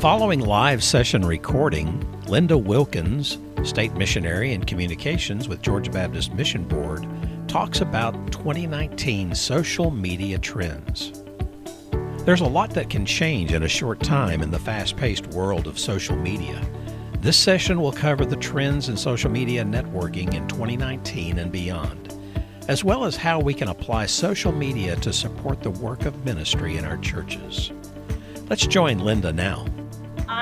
following live session recording, Linda Wilkins, state missionary in communications with Georgia Baptist Mission Board, talks about 2019 social media trends. There's a lot that can change in a short time in the fast paced world of social media. This session will cover the trends in social media networking in 2019 and beyond, as well as how we can apply social media to support the work of ministry in our churches. Let's join Linda now.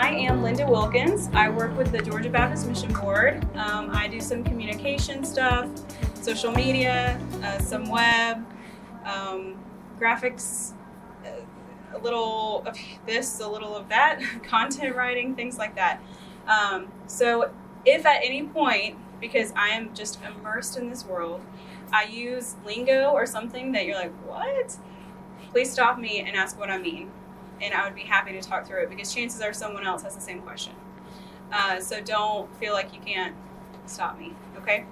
I am Linda Wilkins. I work with the Georgia Baptist Mission Board. Um, I do some communication stuff, social media, uh, some web, um, graphics, uh, a little of this, a little of that, content writing, things like that. Um, so, if at any point, because I am just immersed in this world, I use lingo or something that you're like, what? Please stop me and ask what I mean and I would be happy to talk through it because chances are someone else has the same question. Uh, so don't feel like you can't stop me, okay?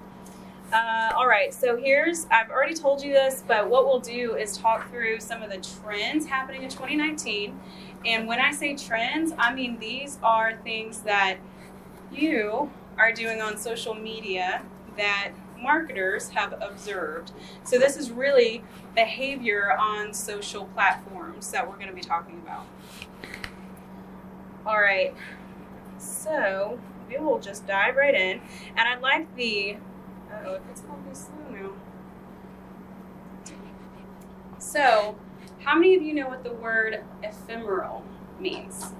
Uh, all right, so here's, I've already told you this, but what we'll do is talk through some of the trends happening in 2019. And when I say trends, I mean these are things that you are doing on social media that marketers have observed. So this is really behavior on social platforms that we're going to be talking about. All right, so we will just dive right in. And I'd like the, oh, it's going to be slow now. So, how many of you know what the word ephemeral means?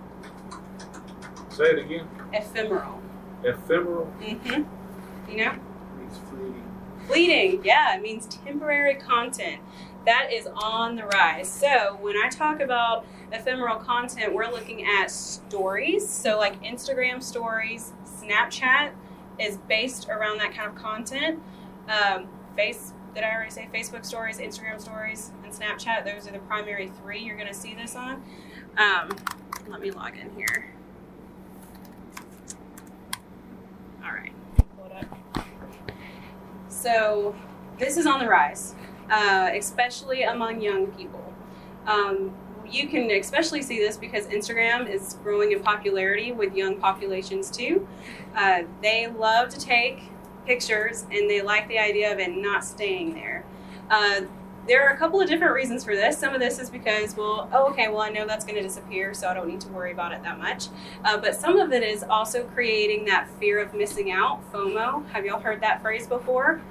Say it again. Ephemeral. Ephemeral. Mm-hmm. You know? It Means fleeting. Fleeting, yeah, it means temporary content. That is on the rise. So when I talk about ephemeral content, we're looking at stories. So like Instagram stories, Snapchat is based around that kind of content. Um, Face, did I already say Facebook stories, Instagram stories, and Snapchat? Those are the primary three you're going to see this on. Um, let me log in here. All right. Hold up. So this is on the rise, uh, especially among young people. Um, you can especially see this because Instagram is growing in popularity with young populations too. Uh, they love to take pictures and they like the idea of it not staying there. Uh, there are a couple of different reasons for this. Some of this is because, well, oh, okay, well, I know that's going to disappear, so I don't need to worry about it that much. Uh, but some of it is also creating that fear of missing out, FOMO. Have y'all heard that phrase before?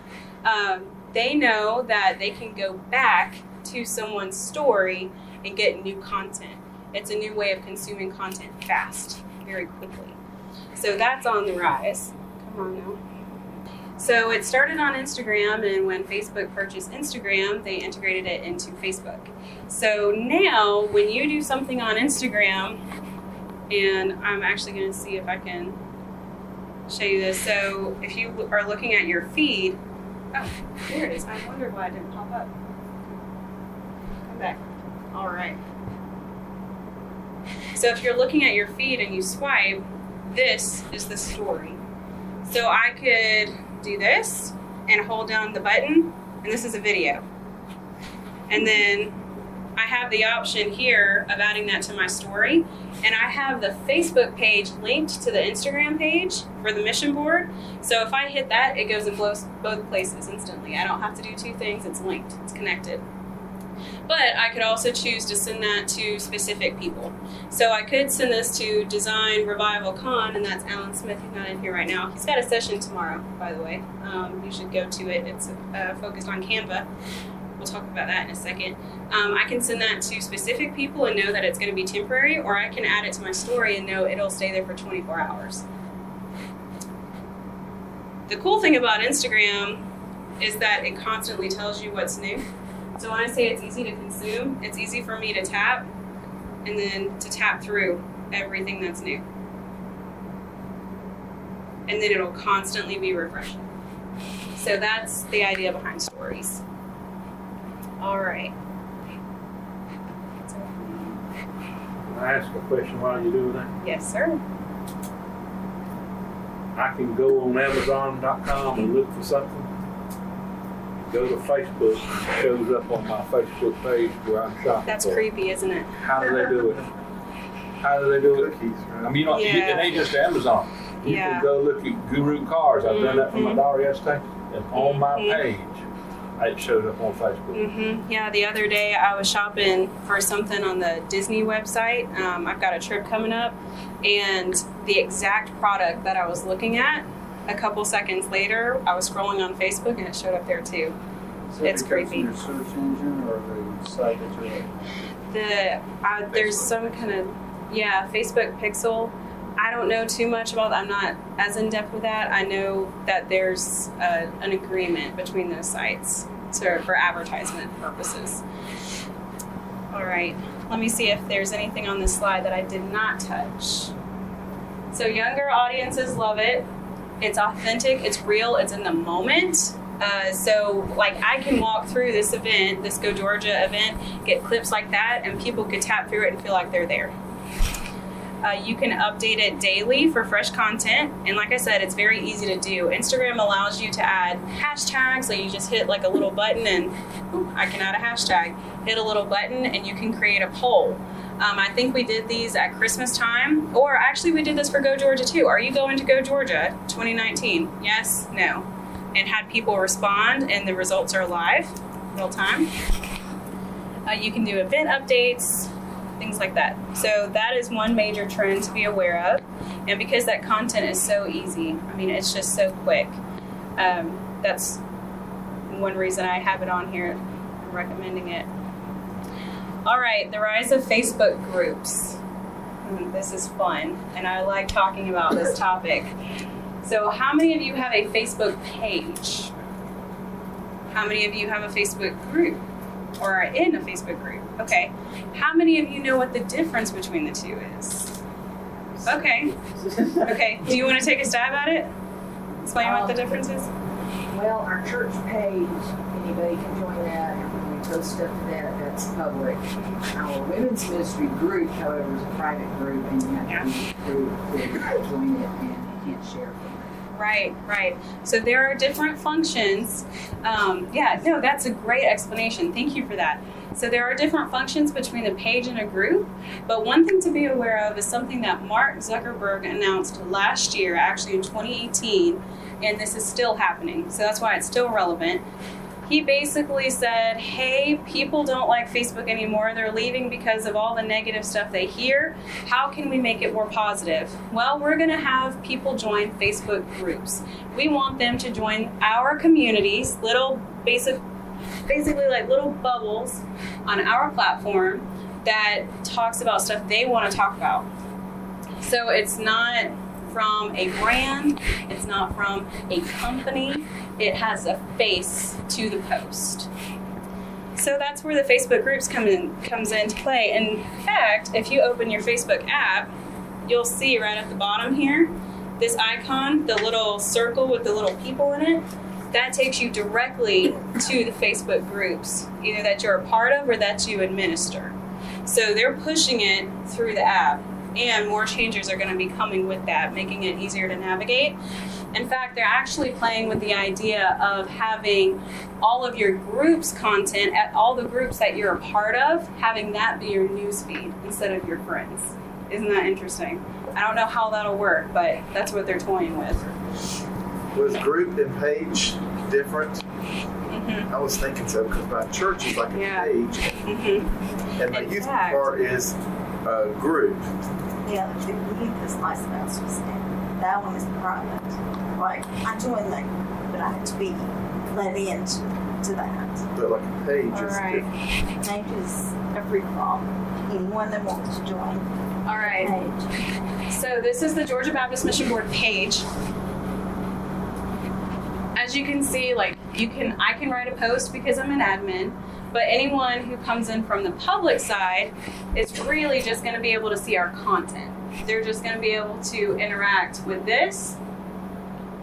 Um, they know that they can go back to someone's story and get new content. It's a new way of consuming content fast, very quickly. So that's on the rise. Come on now. So it started on Instagram, and when Facebook purchased Instagram, they integrated it into Facebook. So now, when you do something on Instagram, and I'm actually going to see if I can show you this. So if you are looking at your feed, oh, there it is. I wonder why it didn't pop up. Come back. All right. So if you're looking at your feed and you swipe, this is the story. So I could do this and hold down the button, and this is a video. And then I have the option here of adding that to my story, and I have the Facebook page linked to the Instagram page for the mission board. So if I hit that, it goes in both places instantly. I don't have to do two things, it's linked, it's connected. But I could also choose to send that to specific people. So I could send this to Design Revival Con, and that's Alan Smith. He's not in here right now. He's got a session tomorrow, by the way. Um, you should go to it. It's uh, focused on Canva. Talk about that in a second. Um, I can send that to specific people and know that it's going to be temporary, or I can add it to my story and know it'll stay there for 24 hours. The cool thing about Instagram is that it constantly tells you what's new. So when I say it's easy to consume, it's easy for me to tap and then to tap through everything that's new. And then it'll constantly be refreshing. So that's the idea behind stories. All right. Can I ask a question while you're doing that? Yes, sir. I can go on Amazon.com and look for something. Go to Facebook, it shows up on my Facebook page where I'm shopping. That's for creepy, isn't it? How do they do it? How do they do it? Cookies, I mean, you know, Yeah. it ain't just Amazon. You Yeah. can go look at Guru Cars. I've done that for my daughter yesterday, and on my Mhm. page, it showed up on Facebook. Mm-hmm. Yeah, the other day I was shopping for something on the Disney website. Um, I've got a trip coming up, and the exact product that I was looking at, a couple seconds later, I was scrolling on Facebook and it showed up there too. Is that It's because of creepy. Your search engine or the site that you're at? The uh, there's some kind of yeah Facebook Pixel. I don't know too much about. I'm not as in depth with that. I know that there's uh, an agreement between those sites to, for advertisement purposes. All right, let me see if there's anything on this slide that I did not touch. So younger audiences love it. It's authentic. It's real. It's in the moment. Uh, so, like, I can walk through this event, this Go Georgia event, get clips like that, and people could tap through it and feel like they're there. Uh, you can update it daily for fresh content, and like I said, it's very easy to do. Instagram allows you to add hashtags, so you just hit like a little button, and ooh, I can add a hashtag. Hit a little button, and you can create a poll. Um, I think we did these at Christmas time, or actually, we did this for Go Georgia too. Are you going to Go Georgia 2019? Yes, no and had people respond, and the results are live, real time. Uh, you can do event updates, things like that. So that is one major trend to be aware of, and because that content is so easy, I mean, it's just so quick. Um, that's one reason I have it on here. I'm recommending it. All right, the rise of Facebook groups. Hmm, this is fun, and I like talking about this topic. So, how many of you have a Facebook page? How many of you have a Facebook group or are in a Facebook group? Okay. How many of you know what the difference between the two is? Okay. Okay. Do you want to take a stab at it? Explain what the um, difference is? Well, our church page, anybody can join that, and when we post stuff to that, that's public. Our women's ministry group, however, is a private group, and you have to be approved to join it, and you can't share from it. Right, right. So there are different functions. Um, yeah, no, that's a great explanation. Thank you for that. So there are different functions between a page and a group, but one thing to be aware of is something that Mark Zuckerberg announced last year, actually in 2018, and this is still happening. So that's why it's still relevant. He basically said, Hey, people don't like Facebook anymore. They're leaving because of all the negative stuff they hear. How can we make it more positive? Well, we're going to have people join Facebook groups. We want them to join our communities, little basic, basically like little bubbles on our platform that talks about stuff they want to talk about. So it's not from a brand, it's not from a company, it has a face to the post. So that's where the Facebook groups come in comes into play. In fact, if you open your Facebook app, you'll see right at the bottom here this icon, the little circle with the little people in it. That takes you directly to the Facebook groups, either that you're a part of or that you administer. So they're pushing it through the app, and more changes are going to be coming with that, making it easier to navigate. In fact, they're actually playing with the idea of having all of your groups content at all the groups that you're a part of, having that be your newsfeed instead of your friends. Isn't that interesting? I don't know how that'll work, but that's what they're toying with. Was group and page different? hmm I was thinking so because my church is like a Yeah. page, hmm and my In youth fact- part is a group. Yeah, the youth is like Spencer said. That one is private. Like, I joined that, but I had to be let into to that. But like a page All is right. Pages are free for all. Anyone that wants to join All right. page. So this is the Georgia Baptist Mission Board page. As you can see, like you can I can write a post because I'm an admin, but anyone who comes in from the public side is really just going to be able to see our content. They're just going to be able to interact with this.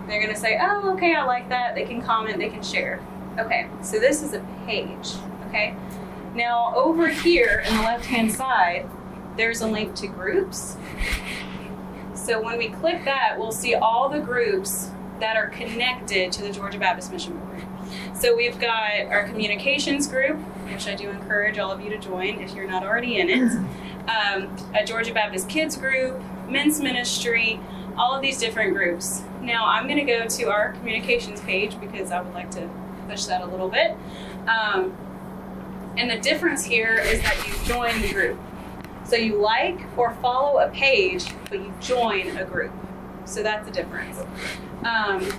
They're going to say, "Oh, okay, I like that." They can comment, they can share. Okay. So this is a page, okay? Now, over here in the left-hand side, there's a link to groups. So when we click that, we'll see all the groups that are connected to the Georgia Baptist Mission Board. So we've got our communications group, which I do encourage all of you to join if you're not already in it. um, a Georgia Baptist Kids group, men's ministry, all of these different groups. Now I'm going to go to our communications page because I would like to push that a little bit. Um, and the difference here is that you join the group. So you like or follow a page, but you join a group. So that's the difference. Um,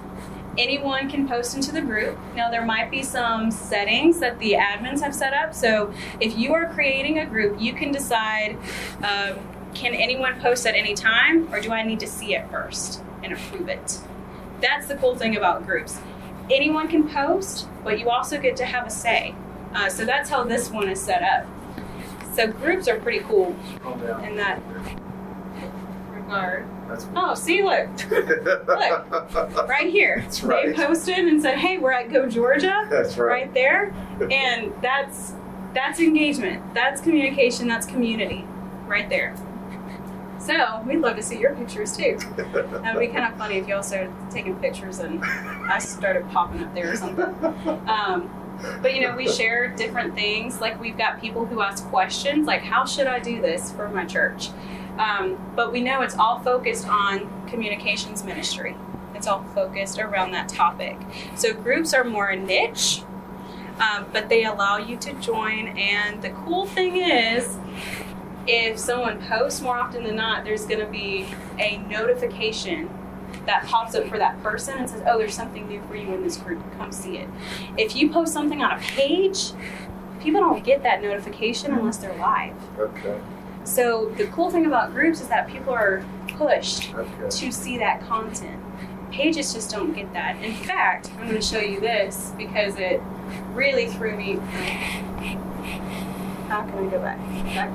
anyone can post into the group. Now, there might be some settings that the admins have set up. So, if you are creating a group, you can decide um, can anyone post at any time, or do I need to see it first and approve it? That's the cool thing about groups. Anyone can post, but you also get to have a say. Uh, so, that's how this one is set up. So, groups are pretty cool in that regard. Oh, see, look, look. right here. That's They posted and said, "Hey, we're at Go Georgia." That's right. right there and that's that's engagement that's communication that's community right there so we'd love to see your pictures too. That would be kind of funny if y'all started taking pictures and i started popping up there or something. Um, but you know we share different things. Like we've got people who ask questions like how should i do this for my church? Um, but we know it's all focused on communications ministry. It's all focused around that topic. So groups are more niche um, but they allow you to join. And the cool thing is, if someone posts more often than not, there's going to be a notification that pops up for that person and says, "Oh, there's something new for you in this group. Come see it." If you post something on a page, people don't get that notification unless they're live. Okay. So the cool thing about groups is that people are pushed Okay. to see that content. Pages just don't get that. In fact, I'm going to show you this because it really threw me. How can I go back? Back.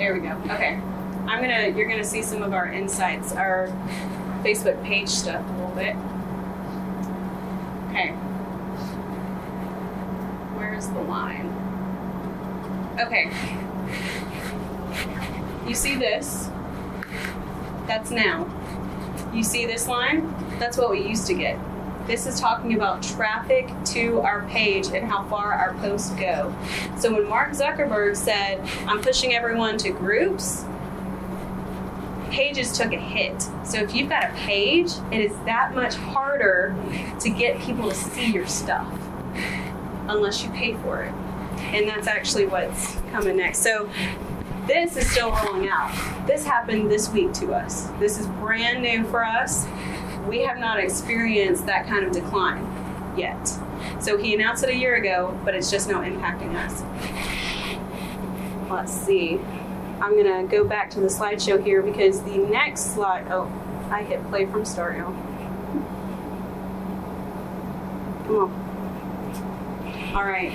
There we go. Okay. I'm gonna. You're gonna see some of our insights, our Facebook page stuff a little bit. Okay. Where's the line? Okay. You see this? That's now. You see this line? That's what we used to get. This is talking about traffic to our page and how far our posts go. So when Mark Zuckerberg said, I'm pushing everyone to groups, pages took a hit. So if you've got a page, it is that much harder to get people to see your stuff unless you pay for it. And that's actually what's coming next. So this is still rolling out. This happened this week to us. This is brand new for us. We have not experienced that kind of decline yet. So he announced it a year ago, but it's just now impacting us. Let's see. I'm gonna go back to the slideshow here because the next slide. Oh, I hit play from start, y'all. Come on. All right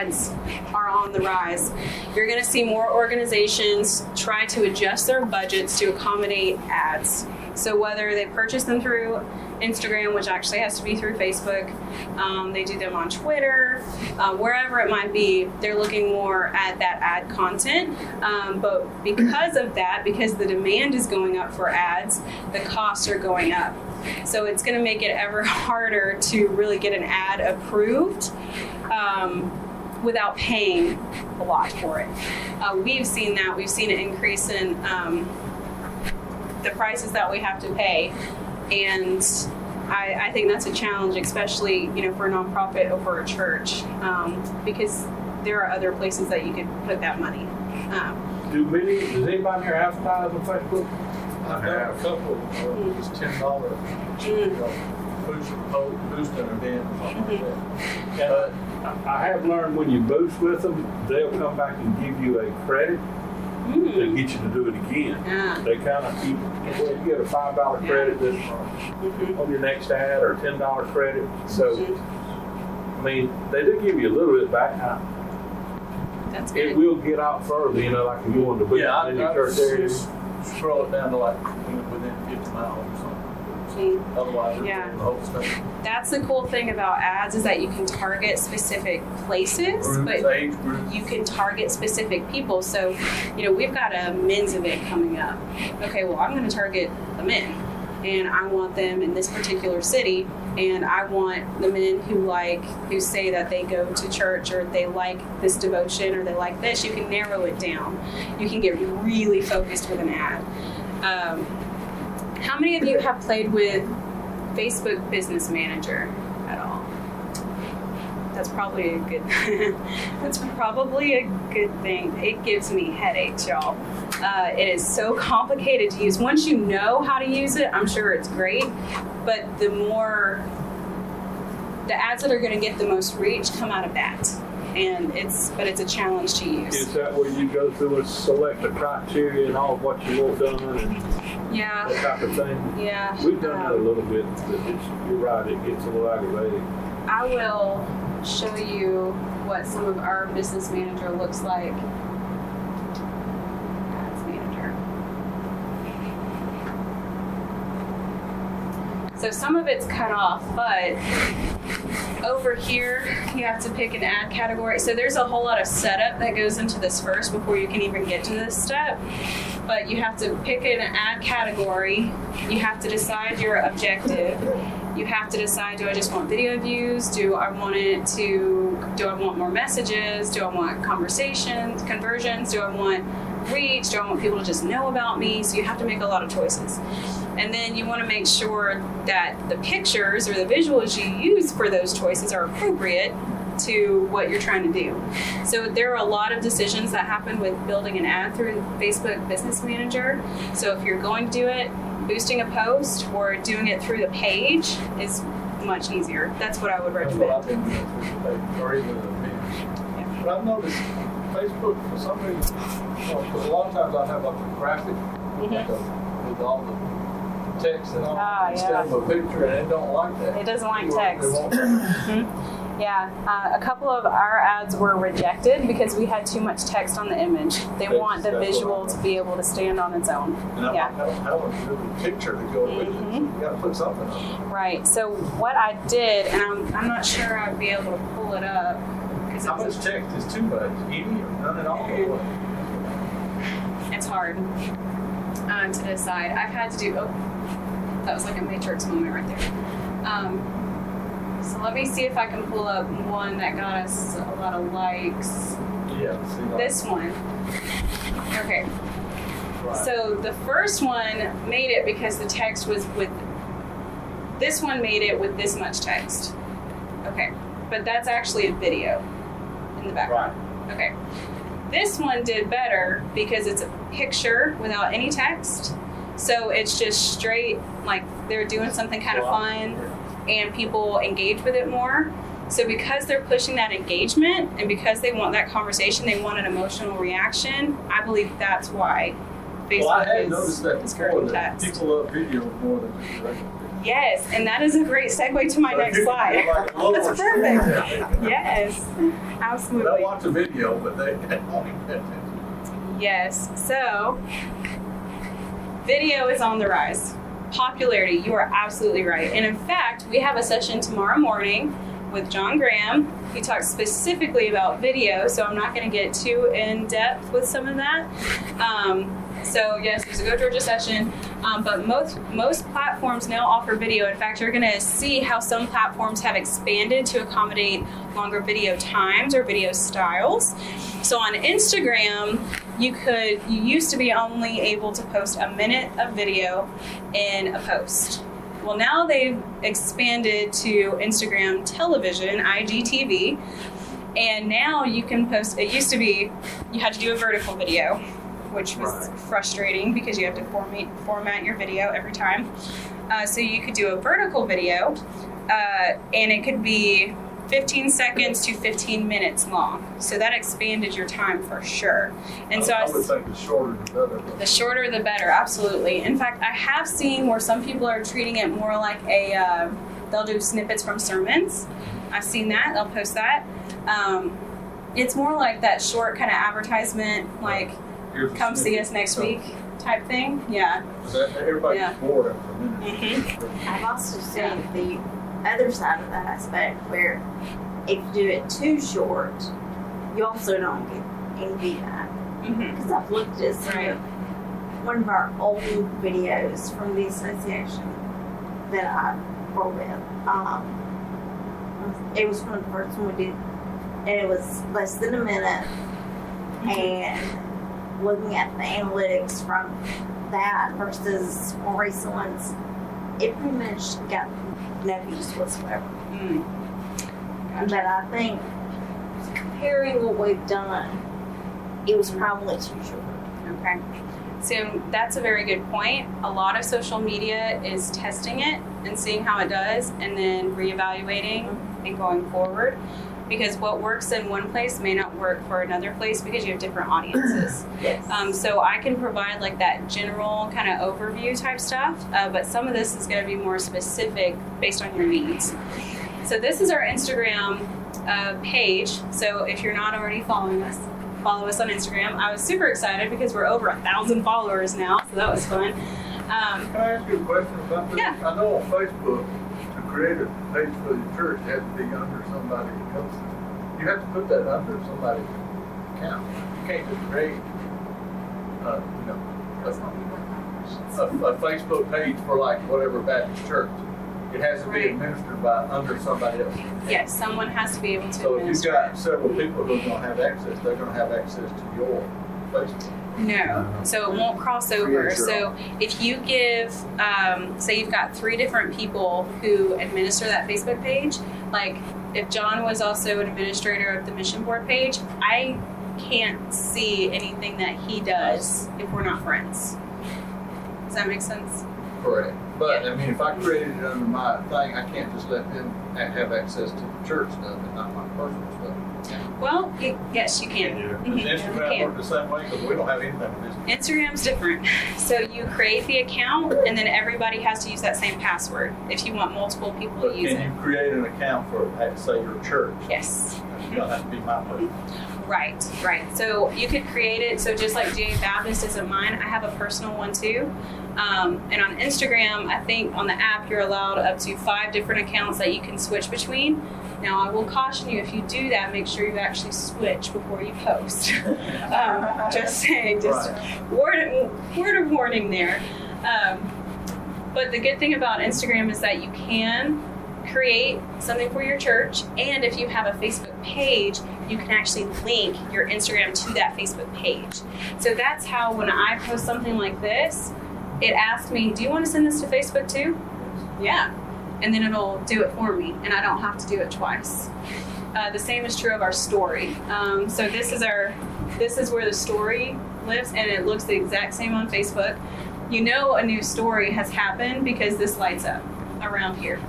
ads are on the rise. You're going to see more organizations try to adjust their budgets to accommodate ads. So whether they purchase them through Instagram, which actually has to be through Facebook, um, they do them on Twitter, uh, wherever it might be, they're looking more at that ad content. Um, but because of that, because the demand is going up for ads, the costs are going up. So it's going to make it ever harder to really get an ad approved um, without paying a lot for it. Uh, we've seen that. We've seen an increase in um, the prices that we have to pay, and I, I think that's a challenge, especially you know for a nonprofit or for a church, um, because there are other places that you could put that money. Um, Do many, does anybody here advertise on Facebook? I've got a couple, uh, it's ten dollars, mm, boost, boost an event or something like that. Uh, I I have learned when you boost with them, they'll come back and give you a credit to mm, get you to do it again. yeah, They kind of keep, well, you get a five dollar credit this month mhm, on your next ad or ten dollar credit. So, mhm. I mean, they do give you a little bit back. Now, that's good. It will get out further, you know, like if you wanted to boost Yeah, in I, your I church area. just scroll it down to like within fifty miles or something. Otherwise, Yeah. the whole state. That's the cool thing about ads is that you can target specific places, but you can target specific people. So, you know, we've got a men's event coming up. Okay, well, I'm going to target the men. and I want them in this particular city, and I want the men who like who say that they go to church or they like this devotion or they like this. You can narrow it down. You can get really focused with an ad. Um, how many of you have played with Facebook Business Manager at all? That's probably a good. that's probably a good thing. It gives me headaches, y'all. Uh, it is so complicated to use. Once you know how to use it, I'm sure it's great. But the more the ads that are going to get the most reach come out of that, and it's but it's a challenge to use. Is that where you go through and select the criteria and all of what you want done and Yeah, that type of thing? yeah. We've done that a Um, little bit, but it's, you're right, it gets a little aggravating. I will show you what some of our business manager looks like. Ads manager. So some of it's cut off, but over here you have to pick an ad category. So there's a whole lot of setup that goes into this first before you can even get to this step. But you have to pick an ad category. You have to decide your objective. You have to decide do I just want video views? Do I want it to do I want more messages? Do I want conversations, conversions? Do I want reach? Do I want people to just know about me? So you have to make a lot of choices. And then you want to make sure that the pictures or the visuals you use for those choices are appropriate to what you're trying to do. So there are a lot of decisions that happen with building an ad through Facebook Business Manager. So if you're going to do it, boosting a post or doing it through the page is much easier. That's what I would That's what I've recommend. been doing page, or even the videos. But I've noticed Facebook, for some reason, because a lot of times I have like a graphic like a, with all the text and all, Mm-hmm. Ah, instead yeah. of a picture, and it don't like that. It doesn't like text. won't- Yeah, uh, a couple of our ads were rejected because we had too much text on the image. They want the visual to be able to stand on its own. And Yeah. I don't, I don't have a picture to go with it. You gotta put something on Right. So what I did, and I'm, I'm not sure I'd be able to pull it up How much text is too much? Any or none at all? it's hard uh, to decide. I've had to do. Oh, that was like a matrix moment right there. Um, so let me see if I can pull up one that got us a lot of likes. Yeah, This one. Okay. right. So the first one made it because the text was with. This one made it with this much text. Okay, but that's actually a video the background. Right. Okay. This one did better because it's a picture without any text. So it's just straight, like they're doing something kind of fun and people engage with it more. So because they're pushing that engagement and because they want that conversation, they want an emotional reaction. I believe that's why Facebook Well, I had is noticed that before, discouraging that text. people love video more than just regular video. Yes, and that is a great segue to my next slide. That's perfect. Yes, absolutely. They'll watch a video, but they won't pay attention. Yes. So, video is on the rise. Popularity, you are absolutely right. And in fact, we have a session tomorrow morning with John Graham. He talks specifically about video, so I'm not going to get too in depth with some of that. Um, so yes, there's a Go Georgia session, um, but most most platforms now offer video. In fact, you're going to see how some platforms have expanded to accommodate longer video times or video styles. So on Instagram, you could you used to be only able to post a minute of video in a post. Well, now they've expanded to Instagram television, IGTV, and now you can post. It used to be you had to do a vertical video, which was Right. frustrating because you have to format format your video every time. Uh, so you could do a vertical video, uh, and it could be 15 seconds to 15 minutes long. So that expanded your time for sure. And so I, I would s- think the shorter the better. but- the shorter the better, absolutely. In fact, I have seen where some people are treating it more like a, uh, they'll do snippets from sermons. I've seen that, they'll post that. Um, it's more like that short kind of advertisement, like, Here's a come see us next So, week type thing. Yeah. that- Everybody Yeah. bored after a minute. Mhm. I've also seen the other side of that aspect where if you do it too short, you also don't get any feedback. hmm Because I've looked at some Right. of one of our old videos from the association that I were with. Um, it was from the first one we did, and it was less than a minute. And looking at the analytics from that versus more recent ones, it pretty much got no views whatsoever. Mm. But I think comparing what we've done, it was probably too short. Okay. So that's a very good point. A lot of social media is testing it and seeing how it does and then reevaluating and going forward. Because what works in one place may not work for another place because you have different audiences. Yes. Um, so I can provide like that general kind of overview type stuff, uh, but some of this is going to be more specific based on your needs. So this is our Instagram uh, page. So if you're not already following us, follow us on Instagram. I was super excited because we're over a thousand followers now, so that was fun. Um, Can I ask you a question about this? Yeah. I know on Facebook, to create a page for the church, it has to be under somebody else's. You have to put that under somebody's account. You can't just create, uh, you know, a, a, a Facebook page for like whatever Baptist church. It has to be Right. administered by, under somebody else. yes, someone has to be able to So if you've got several people who are gonna have access, they're gonna have access to your Facebook. No, so it won't cross over. So if you give, um, say you've got three different people who administer that Facebook page, like if John was also an administrator of the mission board page, I can't see anything that he does if we're not friends. Does that make sense? Correct. But, I mean, if I created it under my thing, I can't just let them have access to the church stuff and not my personal stuff. Well, y- yes, you can. Does Mhm, you Instagram can. work the same way? Because we don't have anything with this. Instagram's different. So you create the account, and then everybody has to use that same password if you want multiple people But to use can it. you create an account for, say, your church? Yes. It's gonna have to be my personal. Right, right. So you could create it. So just like GA Baptist isn't mine, I have a personal one too. Um, and on Instagram, I think on the app you're allowed up to five different accounts that you can switch between. Now I will caution you if you do that, make sure you actually switch before you post. um, just saying, just word word of warning there. Um, but the good thing about Instagram is that you can create something for your church, and if you have a Facebook page, you can actually link your Instagram to that Facebook page. So that's how when I post something like this, it asks me, Do you want to send this to Facebook too? Yeah. And then it'll do it for me, and I don't have to do it twice. Uh, the same is true of our story. Um, so this is our, this is where the story lives, and it looks the exact same on Facebook. You know a new story has happened because this lights up around here.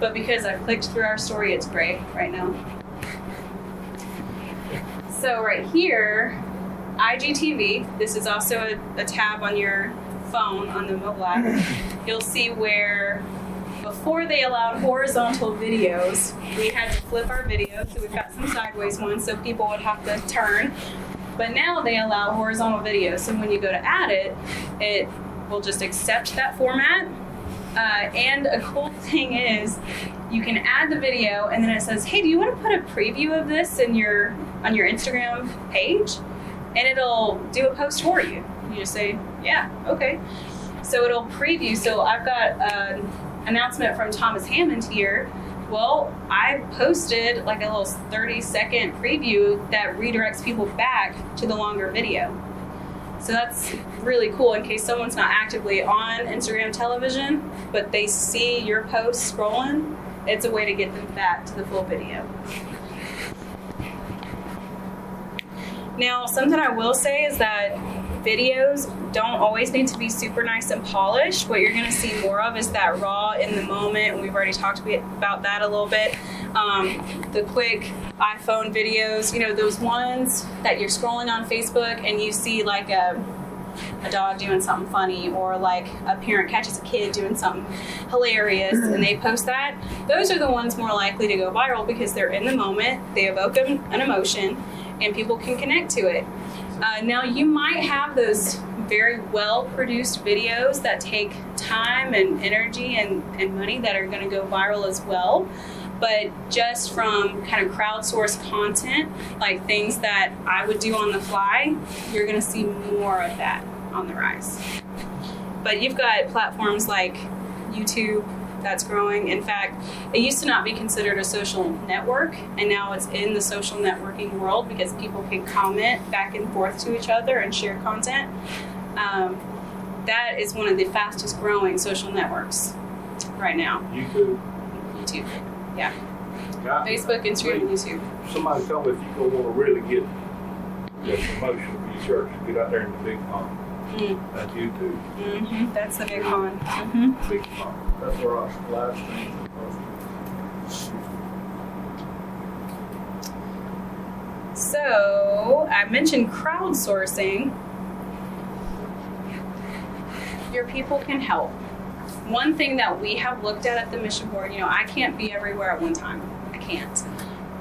But because I clicked through our story, it's gray right now. So right here, IGTV, this is also a, a tab on your phone on the mobile app. You'll see where before they allowed horizontal videos, we had to flip our video. So we've got some sideways ones so people would have to turn. But now they allow horizontal videos. So when you go to add it, it will just accept that format. Uh, and a cool thing is you can add the video and then it says, hey, do you want to put a preview of this in your on your Instagram page? And it'll do a post for you. You just say, yeah, okay. So it'll preview. So I've got an announcement from Thomas Hammond here. Well, I posted like a little 30 second preview that redirects people back to the longer video. So that's really cool in case someone's not actively on Instagram television, but they see your post scrolling. It's a way to get them back to the full video. Now, something I will say is that videos don't always need to be super nice and polished. What you're going to see more of is that raw in the moment, and we've already talked about that a little bit. Um, the quick iPhone videos, you know, those ones that you're scrolling on Facebook and you see like a a dog doing something funny or like a parent catches a kid doing something hilarious and they post that those are the ones more likely to go viral because they're in the moment they evoke an emotion and people can connect to it uh, now you might have those very well produced videos that take time and energy and, and money that are going to go viral as well but just from kind of crowdsourced content like things that i would do on the fly you're going to see more of that on the rise. But you've got platforms like YouTube that's growing. In fact, it used to not be considered a social network, and now it's in the social networking world because people can comment back and forth to each other and share content. Um, that is one of the fastest growing social networks right now. YouTube. YouTube, Yeah. Facebook, Instagram, and YouTube. Somebody tell me if you go want to really get the promotion for your church, get out there in the big pond. Mm. That's YouTube. Mm-hmm. That's the big one. hmm Big pond. That's where our posted. So I mentioned crowdsourcing. Your people can help. One thing that we have looked at at the mission board, you know, I can't be everywhere at one time. I can't.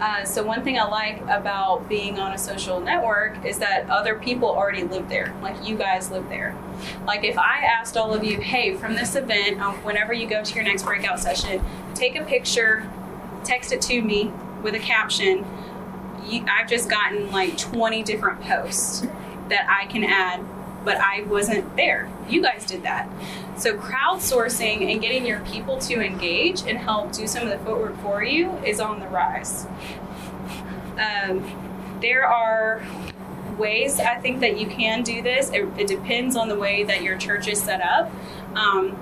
Uh, so one thing I like about being on a social network is that other people already live there. Like you guys live there. Like if I asked all of you, hey, from this event, um, whenever you go to your next breakout session, take a picture, text it to me with a caption. You, I've just gotten like 20 different posts that I can add, but I wasn't there. You guys did that. So crowdsourcing and getting your people to engage and help do some of the footwork for you is on the rise. Um, there are ways I think that you can do this. It, it depends on the way that your church is set up. Um,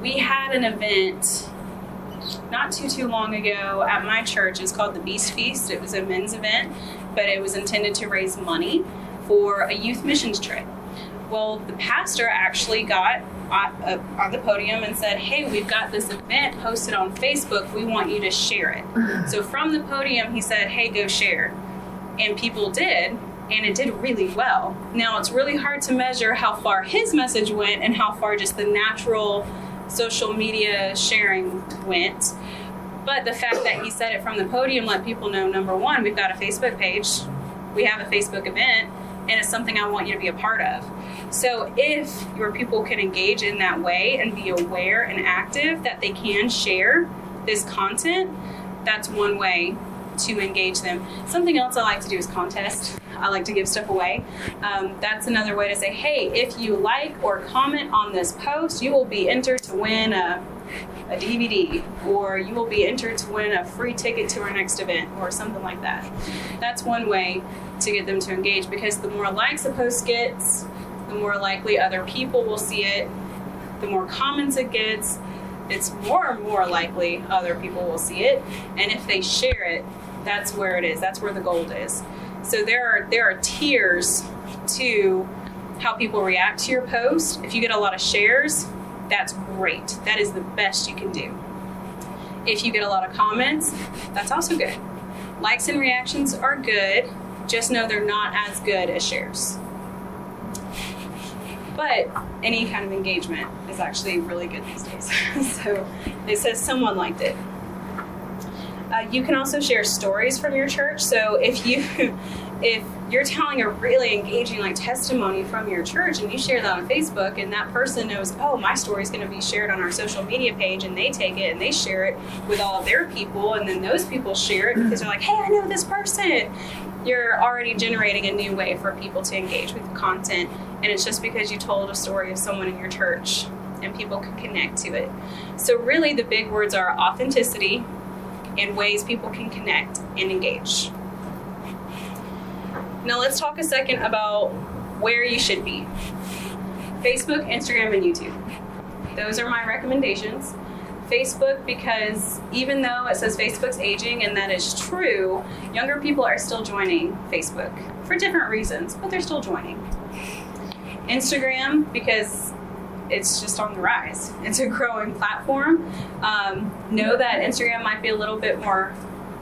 we had an event not too too long ago at my church. It's called the Beast Feast. It was a men's event, but it was intended to raise money for a youth missions trip. Well, the pastor actually got on, uh, on the podium and said, Hey, we've got this event posted on Facebook. We want you to share it. So from the podium, he said, Hey, go share. And people did, and it did really well. Now, it's really hard to measure how far his message went and how far just the natural social media sharing went. But the fact that he said it from the podium let people know number one, we've got a Facebook page, we have a Facebook event, and it's something I want you to be a part of. So if your people can engage in that way and be aware and active that they can share this content, that's one way to engage them. Something else I like to do is contest. I like to give stuff away. Um, that's another way to say, hey, if you like or comment on this post, you will be entered to win a, a DVD, or you will be entered to win a free ticket to our next event, or something like that. That's one way to get them to engage because the more likes a post gets, the more likely other people will see it. The more comments it gets, it's more and more likely other people will see it. And if they share it, that's where it is. That's where the gold is. So there are there are tiers to how people react to your post. If you get a lot of shares, that's great. That is the best you can do. If you get a lot of comments, that's also good. Likes and reactions are good. Just know they're not as good as shares. But any kind of engagement is actually really good these days. so it says someone liked it. Uh, you can also share stories from your church. So if you if you're telling a really engaging like testimony from your church and you share that on Facebook and that person knows, oh, my story is going to be shared on our social media page and they take it and they share it with all of their people and then those people share it because they're like, hey, I know this person. You're already generating a new way for people to engage with the content and it's just because you told a story of someone in your church and people can connect to it. So really the big words are authenticity and ways people can connect and engage. Now let's talk a second about where you should be. Facebook, Instagram, and YouTube. Those are my recommendations. Facebook because even though it says Facebook's aging and that is true, younger people are still joining Facebook for different reasons, but they're still joining. Instagram because it's just on the rise. It's a growing platform. Um, know that Instagram might be a little bit more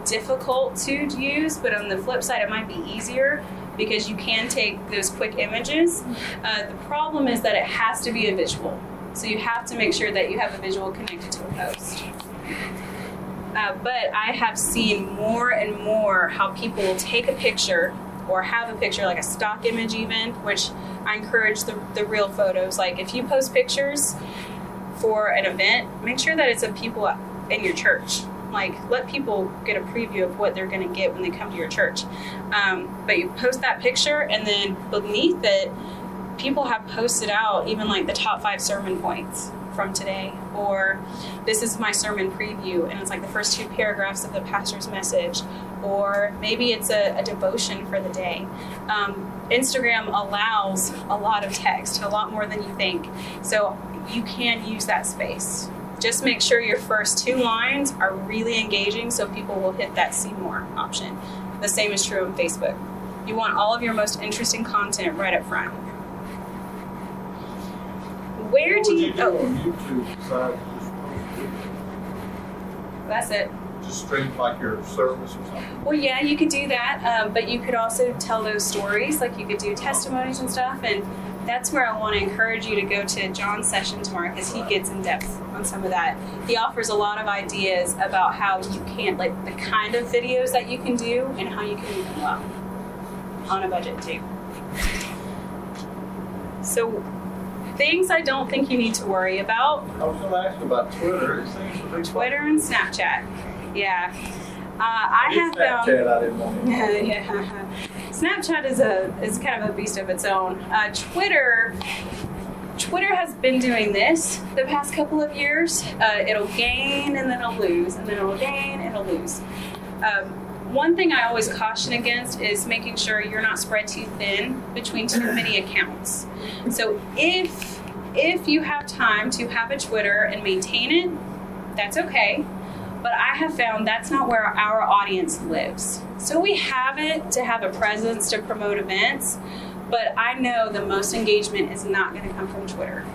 difficult to use, but on the flip side, it might be easier because you can take those quick images. Uh, the problem is that it has to be a visual. So you have to make sure that you have a visual connected to a post. Uh, but I have seen more and more how people will take a picture or have a picture, like a stock image, even, which I encourage the, the real photos. Like if you post pictures for an event, make sure that it's of people in your church. Like let people get a preview of what they're going to get when they come to your church. Um, but you post that picture, and then beneath it, people have posted out even like the top five sermon points from today, or this is my sermon preview, and it's like the first two paragraphs of the pastor's message, or maybe it's a, a devotion for the day. Um, Instagram allows a lot of text, a lot more than you think. So you can use that space. Just make sure your first two lines are really engaging so people will hit that see more option. The same is true on Facebook. You want all of your most interesting content right up front. Where do you, you do oh, on YouTube besides just post videos? that's it. Just stream like your service or something? Well, yeah, you could do that, um, but you could also tell those stories. Like you could do testimonies and stuff, and that's where I want to encourage you to go to John's session tomorrow because he gets in depth on some of that. He offers a lot of ideas about how you can, like the kind of videos that you can do and how you can do them well on a budget too. So, things I don't think you need to worry about I was gonna ask about Twitter. Twitter and Snapchat. Yeah. Uh, I have found. Snapchat, I didn't want to. yeah. Snapchat is a is kind of a beast of its own. Uh, Twitter Twitter has been doing this the past couple of years. Uh, it'll gain and then it'll lose, and then it'll gain and it'll lose. Um, one thing I always caution against is making sure you're not spread too thin between too many accounts. So if if you have time to have a Twitter and maintain it, that's okay. But I have found that's not where our audience lives. So we have it to have a presence to promote events, but I know the most engagement is not going to come from Twitter.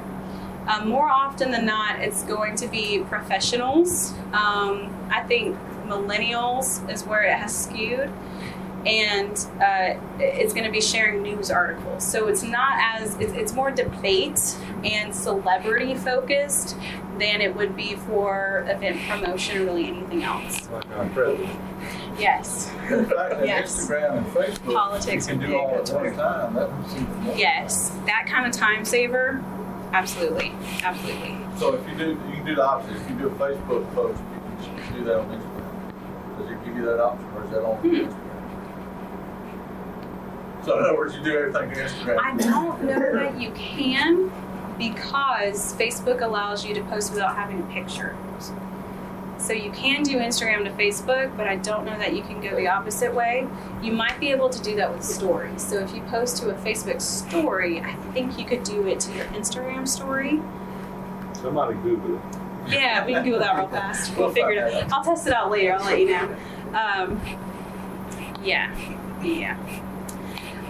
Um, more often than not, it's going to be professionals. Um, I think millennials is where it has skewed, and uh, it's going to be sharing news articles. So it's not as it's, it's more debate and celebrity focused than it would be for event promotion or really anything else. Like our president. Yes. The fact that Yes. Instagram and Facebook, Politics you can do all at one time, that would seem more. Yes, that kind of time saver. Absolutely, absolutely. So if you do, you can do the opposite, if you do a Facebook post, you can do that on Instagram. Does it give you that option, or is that on Hmm. Instagram? So in other words, you do everything to Instagram. I don't know that you can because Facebook allows you to post without having a picture. So you can do Instagram to Facebook, but I don't know that you can go the opposite way. You might be able to do that with stories. So if you post to a Facebook story, I think you could do it to your Instagram story. Somebody Google it. Yeah, we can Google that real fast. We'll figure it out. I'll test it out later. I'll let you know. Um, yeah, yeah.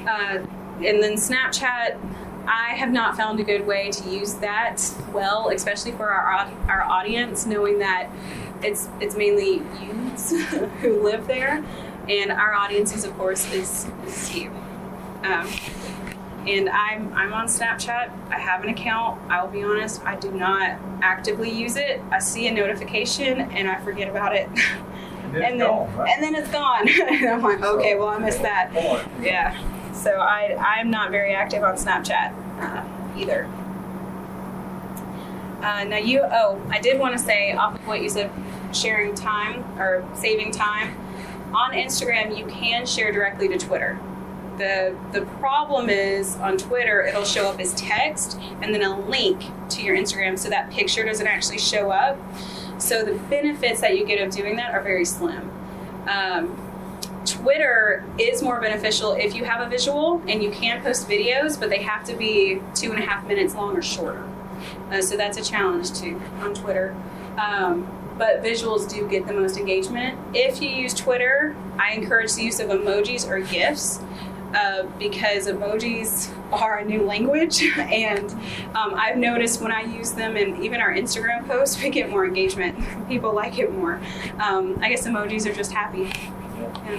Uh, and then Snapchat, I have not found a good way to use that well, especially for our our audience, knowing that it's it's mainly youths who live there, and our audiences, of course, is is you. Um, and I'm I'm on Snapchat. I have an account. I will be honest, I do not actively use it. I see a notification and I forget about it, And and then gone, right? and then it's gone. and I'm like, okay, well I missed that. Yeah. So I I'm not very active on Snapchat uh, either. Uh, now you oh I did want to say off of what you said, sharing time or saving time on Instagram you can share directly to Twitter. The the problem is on Twitter it'll show up as text and then a link to your Instagram so that picture doesn't actually show up. So the benefits that you get of doing that are very slim. Um, Twitter is more beneficial if you have a visual and you can post videos, but they have to be two and a half minutes long or shorter. Uh, so that's a challenge too on Twitter. Um, but visuals do get the most engagement. If you use Twitter, I encourage the use of emojis or GIFs uh, because emojis are a new language, and um, I've noticed when I use them and even our Instagram posts, we get more engagement. People like it more. Um, I guess emojis are just happy.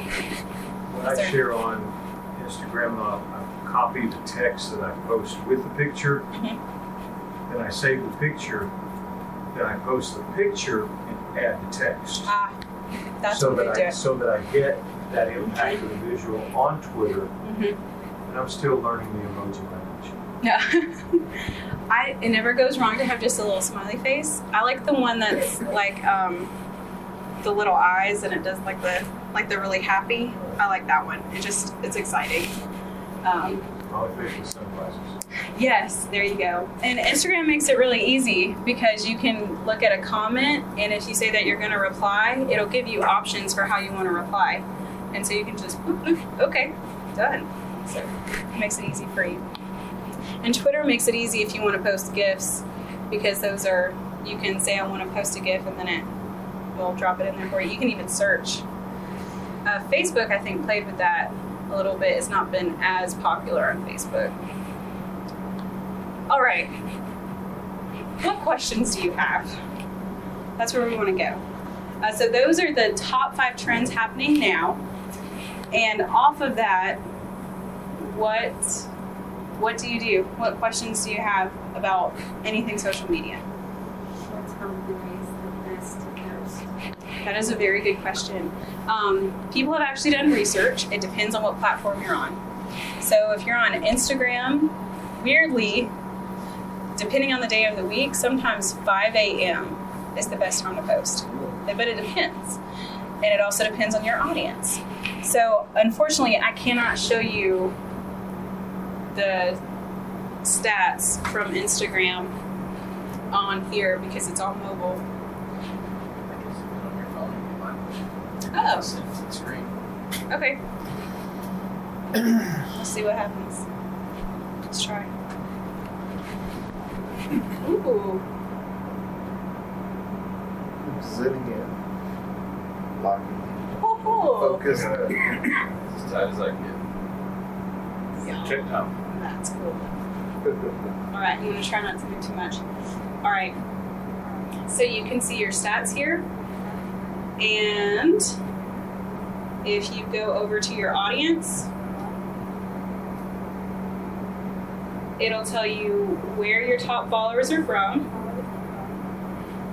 When I share on Instagram, uh, I copy the text that I post with the picture. Mhm. Then I save the picture. Then I post the picture and add the text. Ah, that's so what that they do. I so that I get that impact of the visual on Twitter, Mhm. and I'm still learning the emoji language. Yeah. I it never goes wrong to have just a little smiley face. I like the one that's like um, the little eyes and it does like the like they're really happy. I like that one. It just it's exciting. Um, Only fish with. Yes, there you go. And Instagram makes it really easy because you can look at a comment, and if you say that you're going to reply, it'll give you options for how you want to reply. And so you can just, boop, boop, okay, done. So it makes it easy for you. And Twitter makes it easy if you want to post GIFs because those are, you can say, I want to post a GIF, and then it will drop it in there for you. You can even search. Uh, Facebook, I think, played with that a little bit. It's not been as popular on Facebook. All right. What questions do you have? That's where we want to go. Uh, so those are the top five trends happening now, and off of that, what what do you do? What questions do you have about anything social media of the day is the best to post? That is a very good question. Um, people have actually done research. It depends on what platform you're on. So if you're on Instagram, weirdly, depending on the day of the week, sometimes 5 a.m. is the best time to post. But it depends. And it also depends on your audience. So unfortunately, I cannot show you the stats from Instagram on here because it's all mobile. On your phone, you might Oh, send it to the okay. Let's see what happens. Let's try. Ooh. Sitting in. Locking. Oh, Focus. As tight as I can Yeah. Check now. that's cool. All right, I'm gonna try not to move too much. All right. So you can see your stats here, and if you go over to your audience, it'll tell you where your top followers are from,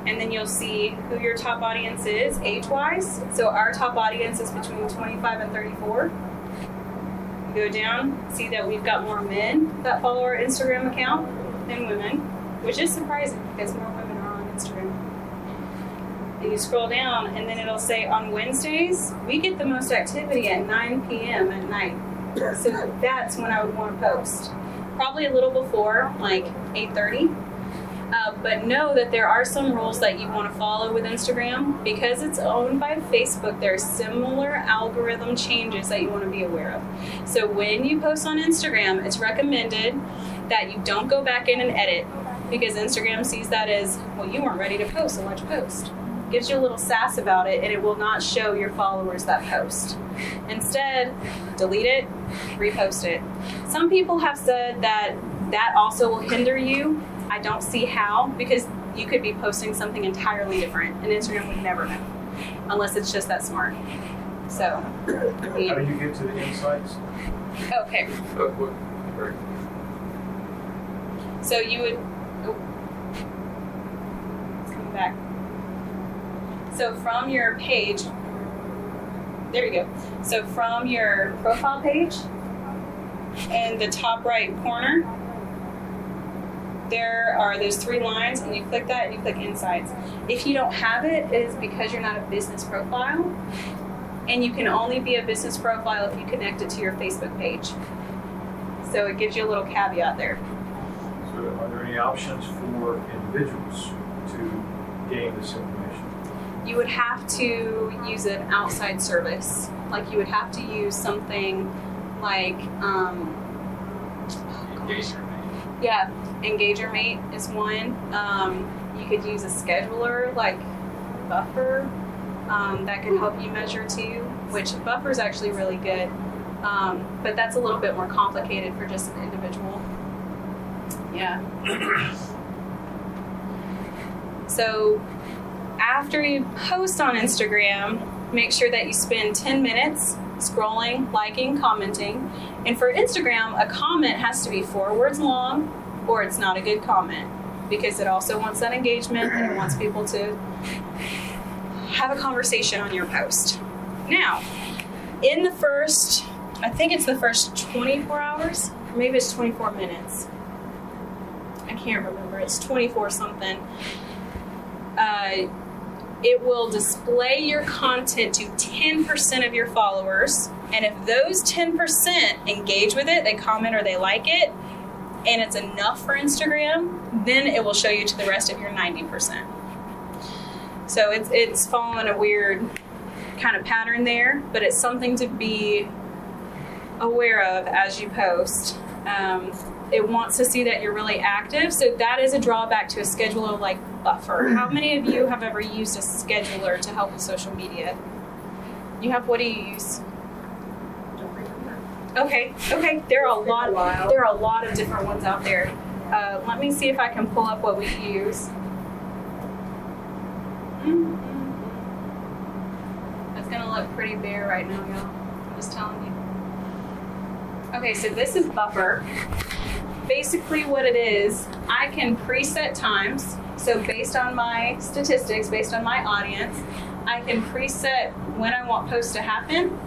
and then you'll see who your top audience is age-wise. So our top audience is between 25 and 34 go down, see that we've got more men that follow our Instagram account than women, which is surprising because more women are on Instagram. And you scroll down, and then it'll say on Wednesdays, we get the most activity at 9 p.m. at night. So that's when I would want to post. Probably a little before, like 8:30. Uh, but know that there are some rules that you want to follow with Instagram because it's owned by Facebook. There are similar algorithm changes that you want to be aware of. So when you post on Instagram, it's recommended that you don't go back in and edit because Instagram sees that as well. You weren't ready to post, so you post? Gives you a little sass about it, and it will not show your followers that post. Instead, delete it, repost it. Some people have said that that also will hinder you. I don't see how because you could be posting something entirely different, and Instagram would never know unless it's just that smart. So, How do you get to the insights? okay. Oh, what? Or- So you would. Oh, it's coming back. So from your page, there you go. So from your profile page, in the top right corner, there are those three lines, and you click that and you click Insights. If you don't have it, it is because you're not a business profile, and you can only be a business profile if you connect it to your Facebook page. So it gives you a little caveat there. So are there any options for individuals to gain this information? You would have to use an outside service. Like you would have to use something like, um, Engagement. yeah, EngagerMate is one. Um, you could use a scheduler like Buffer um, that could help you measure too, which Buffer is actually really good. Um, but that's a little bit more complicated for just an individual. Yeah. so after you post on Instagram, make sure that you spend 10 minutes scrolling, liking, commenting. And for Instagram, a comment has to be four words long or it's not a good comment because it also wants that engagement and it wants people to have a conversation on your post. Now, in the first, I think it's the first 24 hours, maybe it's 24 minutes. I can't remember. It's 24 something. Uh, it will display your content to 10% of your followers And if those 10% engage with it, they comment or they like it, and it's enough for Instagram, then it will show you to the rest of your 90%. So it's it's following a weird kind of pattern there, but it's something to be aware of as you post. Um, it wants to see that you're really active, so that is a drawback to a scheduler like Buffer. How many of you have ever used a scheduler to help with social media? You have what do you use? Okay, okay. There are a lot. There are a lot of different ones out there. Uh, let me see if I can pull up what we use. It's gonna look pretty bare right now, y'all. I'm just telling you. Okay, so this is Buffer. Basically, what it is, I can preset times. So, based on my statistics, based on my audience, I can preset when I want posts to happen.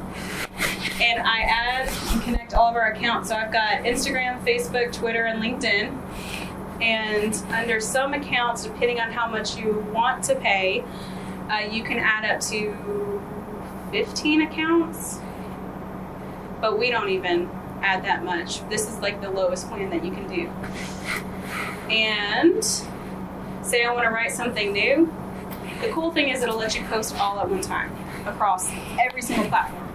And I add and connect all of our accounts. So, I've got Instagram, Facebook, Twitter, and LinkedIn. And under some accounts, depending on how much you want to pay, uh, you can add up to 15 accounts. But we don't even add that much. This is like the lowest plan that you can do. And say I want to write something new. The cool thing is it'll let you post all at one time across every single platform.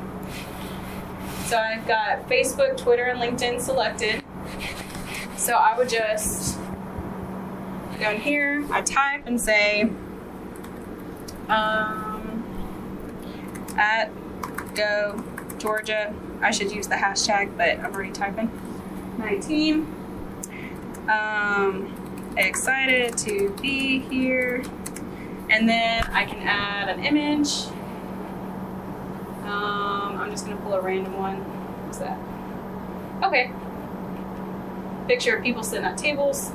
So I've got Facebook, Twitter, and LinkedIn selected. So I would just go in here, I type and say, um, at go Georgia. I should use the hashtag, but I'm already typing. 19. Um, excited to be here. And then I can add an image. Um, I'm just gonna pull a random one. What's that? Okay. Picture of people sitting at tables.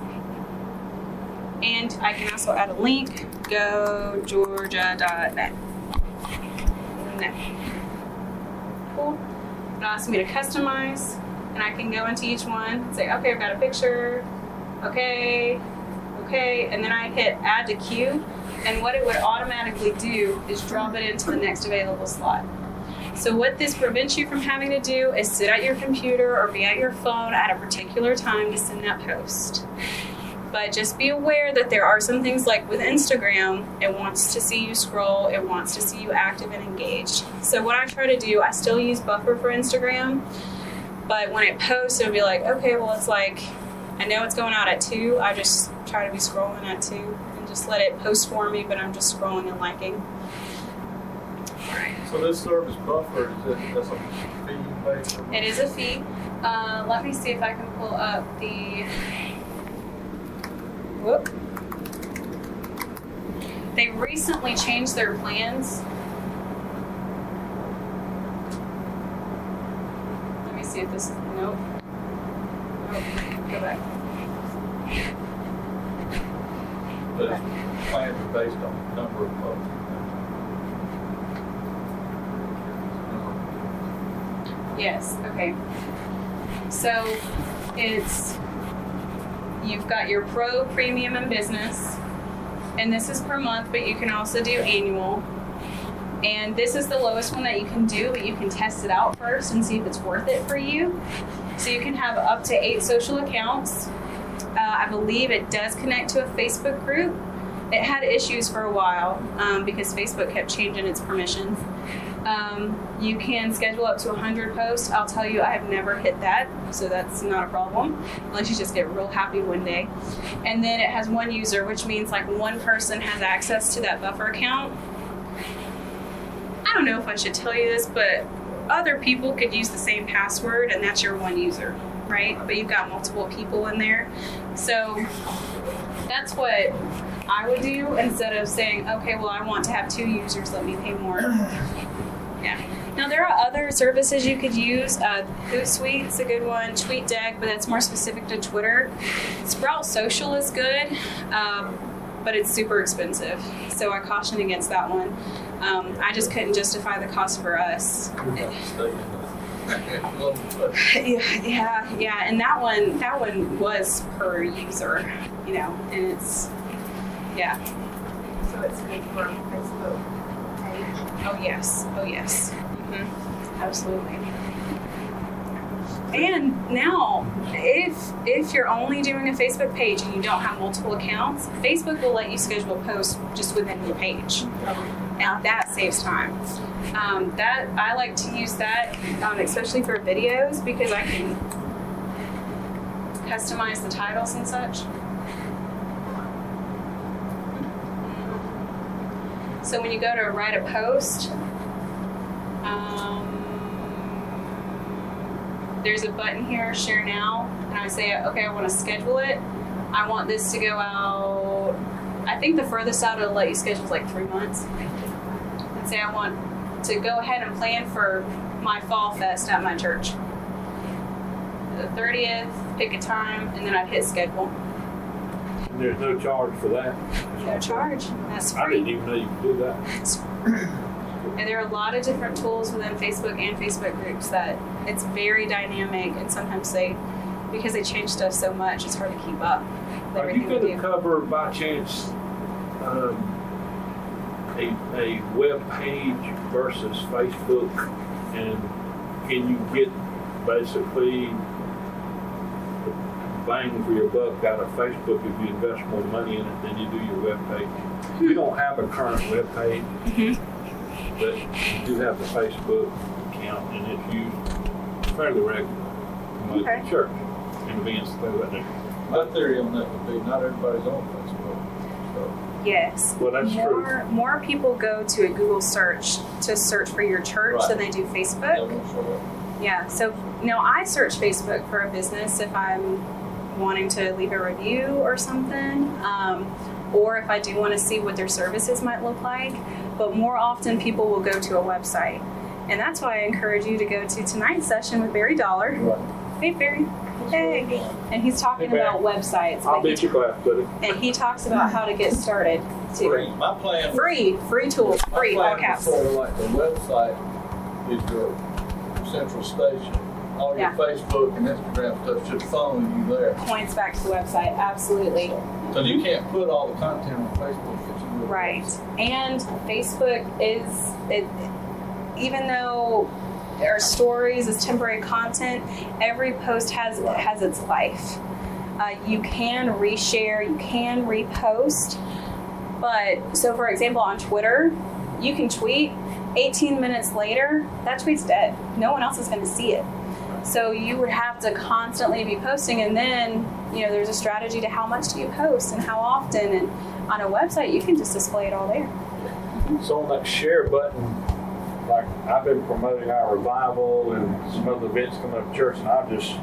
And I can also add a link. Go Georgia.net. Net. Cool. It asks me to customize, and I can go into each one say, okay, I've got a picture. Okay, okay, and then I hit add to queue, and what it would automatically do is drop it into the next available slot. So what this prevents you from having to do is sit at your computer or be at your phone at a particular time to send that post. But just be aware that there are some things like with Instagram, it wants to see you scroll, it wants to see you active and engaged. So what I try to do, I still use Buffer for Instagram, but when it posts, it'll be like, okay, well, it's like, I know it's going out at 2, I just try to be scrolling at 2 and just let it post for me, but I'm just scrolling and liking. So this service buffer, is it, that's a fee based? It is a fee. Uh, let me see if I can pull up the. Whoop. They recently changed their plans. Let me see if this. Nope. Nope. Go back. But plans are based on number of posts. Yes, okay. So it's you've got your pro, premium, and business. And this is per month, but you can also do annual. And this is the lowest one that you can do, but you can test it out first and see if it's worth it for you. So you can have up to eight social accounts. Uh, I believe it does connect to a Facebook group. It had issues for a while um, because Facebook kept changing its permissions. Um, you can schedule up to 100 posts. I'll tell you, I have never hit that, so that's not a problem, unless you just get real happy one day. And then it has one user, which means like one person has access to that buffer account. I don't know if I should tell you this, but other people could use the same password, and that's your one user, right? But you've got multiple people in there. So that's what I would do instead of saying, okay, well, I want to have two users, let me pay more. Yeah. Now there are other services you could use. Uh, Hootsuite's a good one. TweetDeck, but that's more specific to Twitter. Sprout Social is good, um, but it's super expensive. So I caution against that one. Um, I just couldn't justify the cost for us. yeah, yeah, yeah, and that one, that one was per user, you know, and it's, yeah. So it's good for Facebook page. Oh yes, oh yes. hmm Absolutely. And now, if if you're only doing a Facebook page and you don't have multiple accounts, Facebook will let you schedule posts just within your page, and that saves time. Um, that I like to use that, um, especially for videos, because I can customize the titles and such. So when you go to write a post, um, there's a button here, share now, and I say, okay, I want to schedule it. I want this to go out. I think the furthest out it'll let you schedule is like three months. And say I want to go ahead and plan for my fall fest at my church. The 30th, pick a time, and then I'd hit schedule. There's no charge for that. No charge. That's free. I didn't even know you could do that. And there are a lot of different tools within Facebook and Facebook groups that it's very dynamic, and sometimes they, because they change stuff so much, it's hard to keep up Are you going to cover by chance um, a, a web page versus Facebook? And can you get basically bang for your buck out of Facebook if you invest more money in it than you do your web page? Hmm. You don't have a current web page, Mm-hmm. but you do have the Facebook account and it's used fairly regularly. by the Okay. Church and events, things like that. My theory on that would be not everybody's on Facebook. So Yes. Well, that's true. more, More people go to a Google search to search for your church Right. than they do Facebook. won't show up. Yeah. So now I search Facebook for a business if I'm wanting to leave a review or something, um, or if I do want to see what their services might look like. But more often, people will go to a website. And that's why I encourage you to go to tonight's session with Barry Dollar. Right. Hey, Barry. Hey. And he's talking Hey, about websites. I'll but he beat your class, buddy. and he talks about how to get started too. Free. My plan. was- Free, free tools, free all plan was caps. Sort of like the website is your central station. All your Yeah. Facebook and Instagram stuff should funnel you there. Points back to the website, absolutely. Because you can't put all the content on Facebook that you would. Right. And Facebook is, it, even though our stories is temporary content, every post has has its life. Uh, you can reshare, you can repost, but so for example on Twitter, you can tweet. 18 minutes later, that tweet's dead. No one else is going to see it. So you would have to constantly be posting, and then you know there's a strategy to how much do you post and how often. And on a website, you can just display it all there. So on that share button, like I've been promoting our revival and some other events coming up church, and I just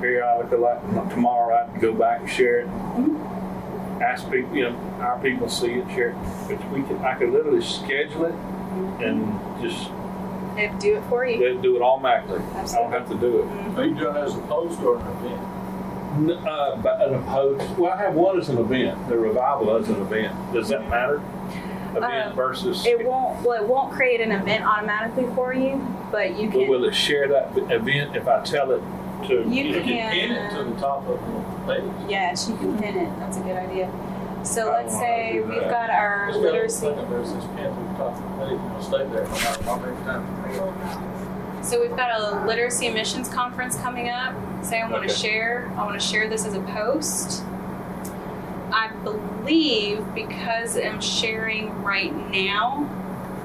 periodically, like tomorrow, I'd go back and share it. Mm-hmm. Ask people, you know, our people see it, share it. But we could, I could literally schedule it and just They do it for you. they do it automatically. I don't have to do it. Are you doing it as a post or an event? Uh, but an opposed, well, I have one as an event, the revival as an event. Does that matter? Event Um, versus, It won't. Well, it won't create an event automatically for you, but you will can. will it share that event if I tell it to? You You can can. pin it to the top of the page. Yes, you can pin it. That's a good idea. So I let's don't know how to say we've that. got our Just go to the literacy. second, there's this pin to the top of the page, and it'll stay there no matter how many times. So we've got a literacy missions conference coming up. Say I want Okay. to share. I want to share this as a post. I believe because I'm sharing right now.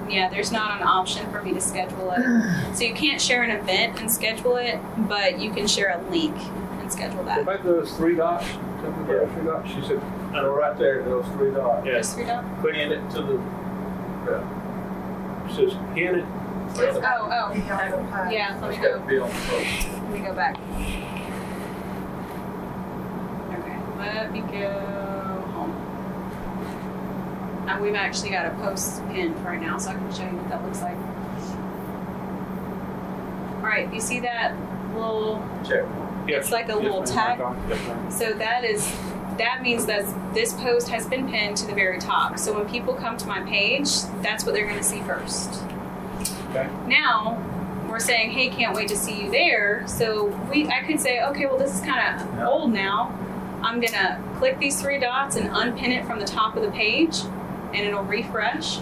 Yeah, there's not an option for me to schedule it. So you can't share an event and schedule it, but you can share a link and schedule that. make those three dots. Tell me about those three dots. She said, Oh, and right there, those three dots. yeah, Just for now? put it to the, Yeah. it says pin it. Oh, oh. Yeah, let me It's got go. to be on the post. Let me go back. Okay, let me go home. And we've actually got a post pinned right now, so I can show you what that looks like. All right, you see that little? Check. It's like a little tag. So that is that means that this post has been pinned to the very top. So when people come to my page, that's what they're going to see first. Okay. Now we're saying, hey, can't wait to see you there. So we, I could say, okay, well, this is kind of old now. I'm gonna click these three dots and unpin it from the top of the page, and it'll refresh.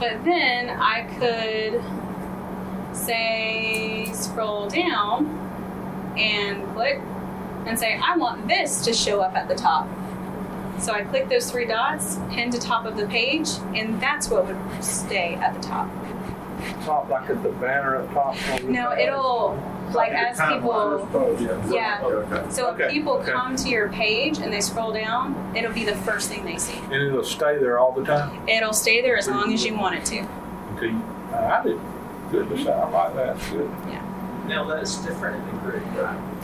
But then I could say scroll down and click and say, I want this to show up at the top. So I click those three dots, pin to top of the page, and that's what would stay at the top. Top like at the banner up top. No, it'll, like as people, like yeah. Okay. So Okay, if people okay. come to your page and they scroll down, it'll be the first thing they see. And it'll stay there all the time. It'll stay there as long as you want it to. Okay. Uh, I did. Good to say. I like that. It's good. Now that's different in the group, right?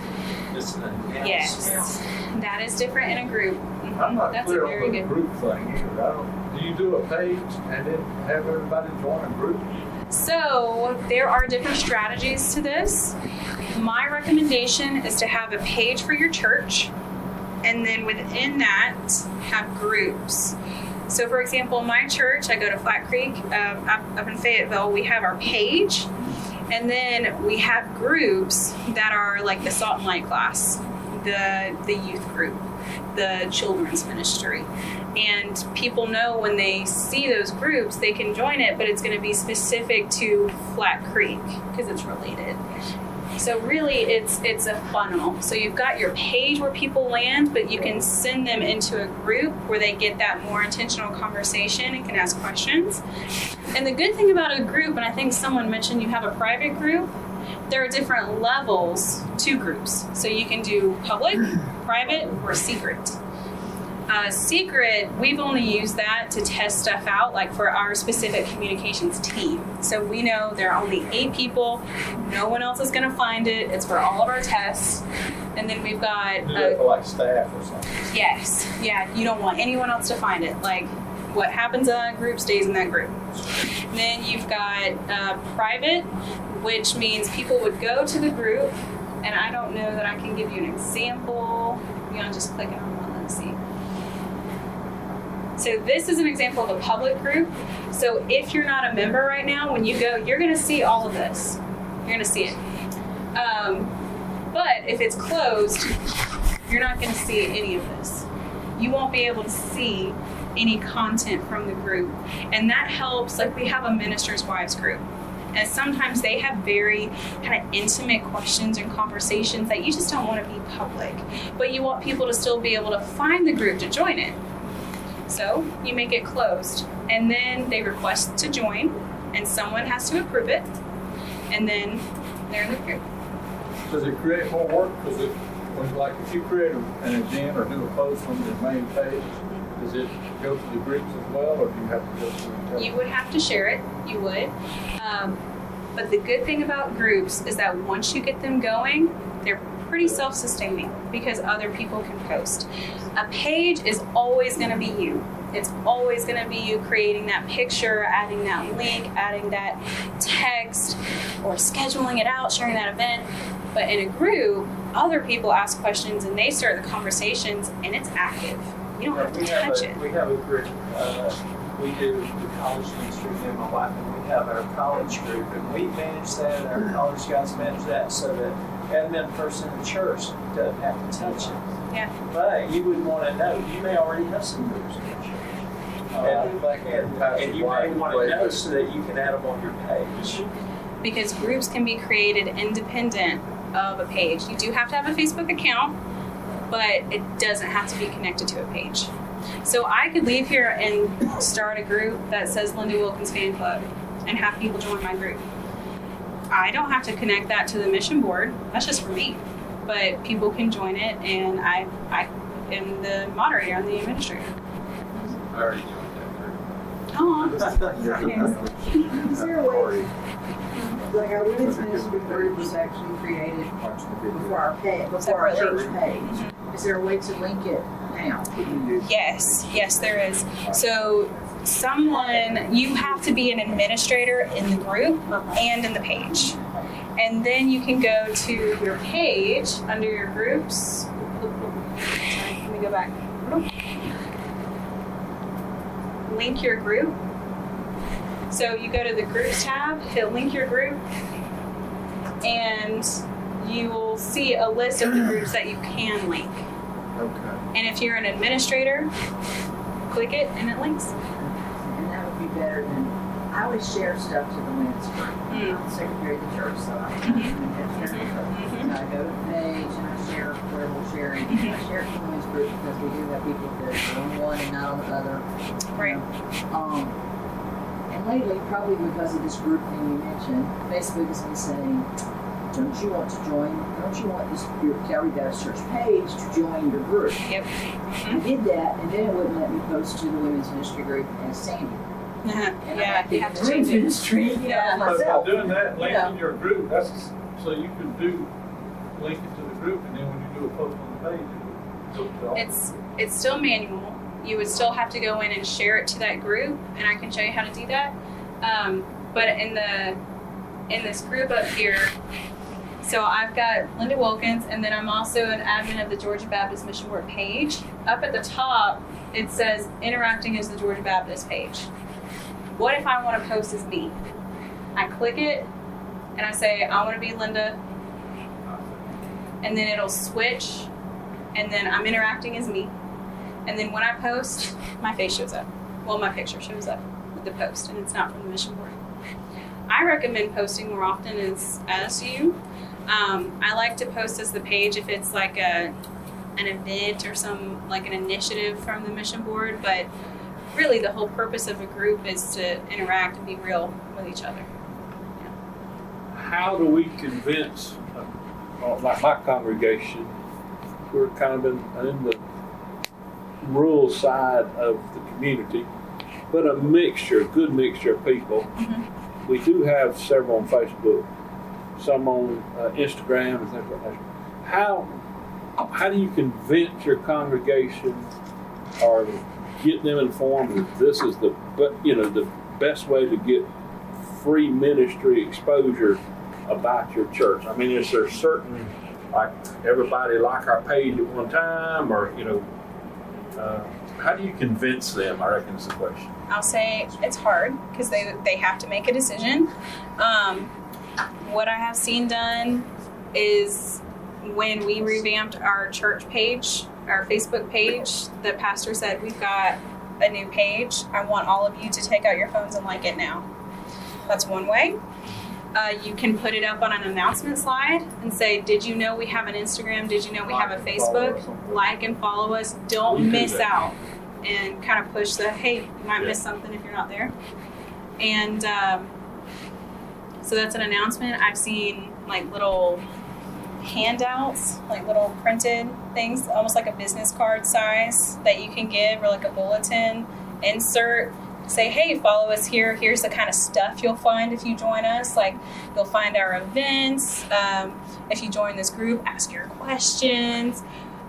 It's an announcement. Yes, that is different in a group. I'm not That's a clear very on the good. group thing either. I don't, do you do a page and then have everybody join a group? So there are different strategies to this. My recommendation is to have a page for your church, and then within that, have groups. So, for example, my church, I go to Flat Creek um, up, up in Fayetteville. We have our page, and then we have groups that are like the Salt and Light class, the the youth group, the children's ministry, and people know when they see those groups they can join it but it's going to be specific to flat creek because it's related so really it's it's a funnel. So you've got your page where people land but you can send them into a group where they get that more intentional conversation and can ask questions. And the good thing about a group and i think someone mentioned you have a private group there are different levels to groups. So you can do public private or secret uh, secret, we've only used that to test stuff out, like for our specific communications team. So we know there are only eight people, no one else is going to find it. It's for all of our tests. And then we've got, uh, for like staff or something. yes, yeah, you don't want anyone else to find it. Like what happens in that group stays in that group. And Then you've got uh, private, which means people would go to the group, and I don't know that I can give you an example. You know, just click on one. Let's see. So this is an example of a public group. So if you're not a member right now, when you go, you're going to see all of this. You're going to see it. Um, but if it's closed, you're not going to see any of this. You won't be able to see any content from the group. And that helps, like we have a minister's wives group. And sometimes they have very kind of intimate questions and conversations that you just don't want to be public. But you want people to still be able to find the group to join it. So you make it closed. And then they request to join, and someone has to approve it. And then they're in the group. Does it create more work? Because it, when, like, if you create an event or do a post on the main page, does it go to the groups as well, or do you have to go to the? You would have to share it. You would. Um, but the good thing about groups is that once you get them going, they're pretty self sustaining because other people can post. A page is always going to be you. It's always going to be you creating that picture, adding that link, adding that text, or scheduling it out, sharing that event. But in a group, other people ask questions and they start the conversations, and it's active. You don't have to We have touch a, it. we have a group, uh, we do the college ministry, me and my wife, and we have our college group, and we manage that, and our college guys manage that, so that admin person in the church doesn't have to touch it. Yeah. But you would want to know, you may already have some groups in your church. And, and, and you may want to know so that you can add them on your page. because groups can be created independent of a page. You do have to have a Facebook account, but it doesn't have to be connected to a page. So I could leave here and start a group that says Linda Wilkins Fan Club and have people join my group. I don't have to connect that to the mission board. That's just for me. But people can join it, and I, I am the moderator and the administrator. I already joined that group. Oh, Is there a way, like our women's ministry group was actually created before our page, before our church page. Mm-hmm. Is there a way to link it now? Yes, yes, there is. So, someone, you have to be an administrator in the group and in the page. And then you can go to your page under your groups. Sorry, let me go back. Link your group. So, you go to the groups tab, hit link your group, and you will see a list of the groups that you can link. Okay. And if you're an administrator, click it and it links. And that would be better than I always share stuff to the women's group. Mm. I'm secretary of the church, so I Mhm. I share Mhm. And I go to the page and I share where we're sharing. Mhm. I share it to the women's group because we do have people that are on one and not on the other. you Right. Um, and lately, probably because of this group thing you mentioned, Facebook has been saying, don't you want to join, don't you want this, your Calvary Baptist Church page to join your group? Yep. I did that, and then it wouldn't let me post to the women's ministry group as Sandy. And I yeah, had you have to the change it. ministry, Yeah. But by doing that, You know. linking your group, that's, so you can do, link it to the group, and then when you do a post on the page, it goes to all. It's it's still manual. You would still have to go in and share it to that group, and I can show you how to do that. Um, but in the in this group up here, so I've got Linda Wilkins, and then I'm also an admin of the Georgia Baptist Mission Board page. Up at the top, it says interacting as the Georgia Baptist page. What if I want to post as me? I click it, and I say I want to be Linda, and then it'll switch and then I'm interacting as me. And then when I post, my face shows up. Well, my picture shows up with the post, and it's not from the mission board. I recommend posting more often as as you. Um, I like to post as the page if it's like a an event or some like an initiative from the mission board, but really the whole purpose of a group is to interact and be real with each other. Yeah. how do we convince, uh, like my congregation, we're kind of in, in the rural side of the community, but a mixture, a good mixture of people. Mhm. We do have several on Facebook, some on uh, Instagram and things like that. How, how do you convince your congregation or get them informed that this is the, but you know, the best way to get free ministry exposure about your church? I mean, is there certain, like, everybody like our page at one time, or, you know, uh, how do you convince them? I reckon is the question. I'll say it's hard because they they have to make a decision. Um, what I have seen done is when we revamped our church page, our Facebook page, the pastor said we've got a new page. I want all of you to take out your phones and like it now. That's one way. Uh, you can put it up on an announcement slide and say, "Did you know we have an Instagram? Did you know we have a Like and follow Facebook? Like and follow us. Don't miss out." And kind of push the, "Hey, you might miss something if you're not there." And um, so that's an announcement. I've seen like little handouts, like little printed things, almost like a business card size that you can give, or like a bulletin insert. Say, hey, follow us here. Here's the kind of stuff you'll find if you join us. Like, you'll find our events. Um, if you join this group, ask your questions.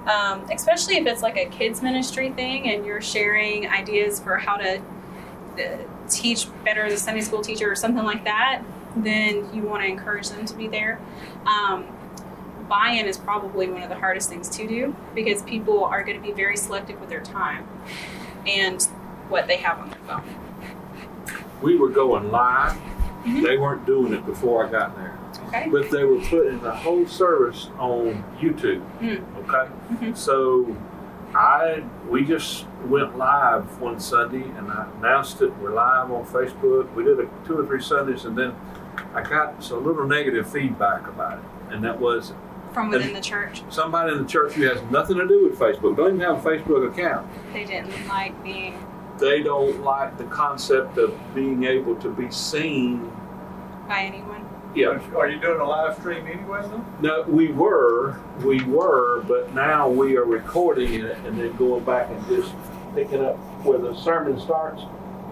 Um, especially if it's like a kids ministry thing and you're sharing ideas for how to uh, teach better as a Sunday school teacher or something like that, then you want to encourage them to be there. Um, buy-in is probably one of the hardest things to do because people are going to be very selective with their time and what they have on their phone. We were going live. Mhm. They weren't doing it before I got there. Okay. But they were putting the whole service on YouTube. Mm. Okay. Mhm. So I we just went live one Sunday and I announced it. We're live on Facebook. We did a two or three Sundays and then I got some little negative feedback about it. And that was From within the church, somebody in the church who has nothing to do with Facebook, don't even have a Facebook account. they didn't like being They don't like the concept of being able to be seen. by anyone. Yeah, Are you doing a live stream anyway, though? No, we were, we were, but now we are recording it and then going back and just picking up where the sermon starts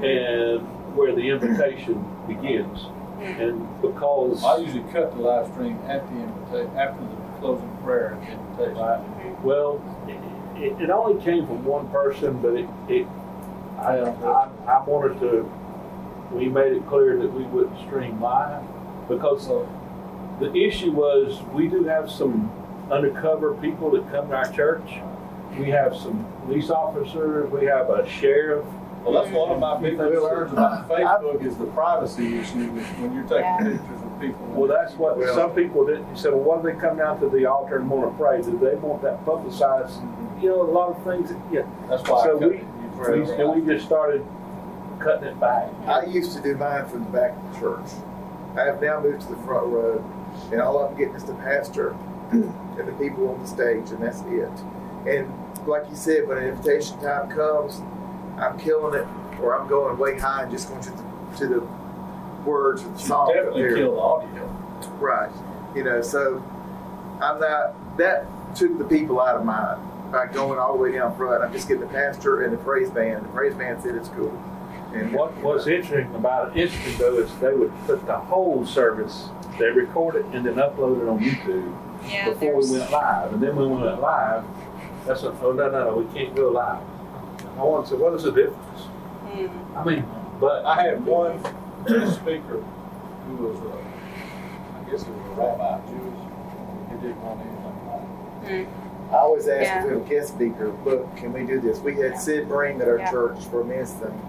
and where the invitation begins. Mm-hmm. And because, I usually cut the live stream at the invita, after the closing prayer and invitation. Well, it, it only came from one person, but it, it, I, I, I wanted to, we made it clear that we wouldn't stream live because So, The issue was we do have some undercover people that come to our church. We have some police officers. We have a sheriff. well, that's one of my big concerns about Facebook is the privacy issue when you're Yeah. taking pictures of people. Well, that's what some people did. You said, "Well, what do they come down to the altar and want to pray? Do they want that publicized?" You know, a lot of things. That, yeah. That's why I So cut we, it. We, and we just started cutting it back. I used to do mine from the back of the church. I have now moved to the front row, and all I'm getting is the pastor and the people on the stage, and that's it. And like you said, when an invitation time comes, I'm killing it, or I'm going way high and just going to the, to the words of the song. You definitely kill the audio. Right. You know, so I'm not, that took the people out of mine by going all the way down front. I'm just getting the pastor and the praise band. The praise band said it's cool. And What what's interesting about it, interesting though, is they would put the whole service, they record it and then upload it on YouTube Yeah, before we went live. And then when we went live, that's a, oh no no no, we can't go live. I want to say, what is the difference? Hmm. I mean, but I had one speaker who was, uh, I guess he was a rabbi, Jewish. He didn't want anything like Hmm. I always ask Yeah. if we have a guest speaker, look, can we do this? We had Sid Bream at our Yeah. church for a men's thing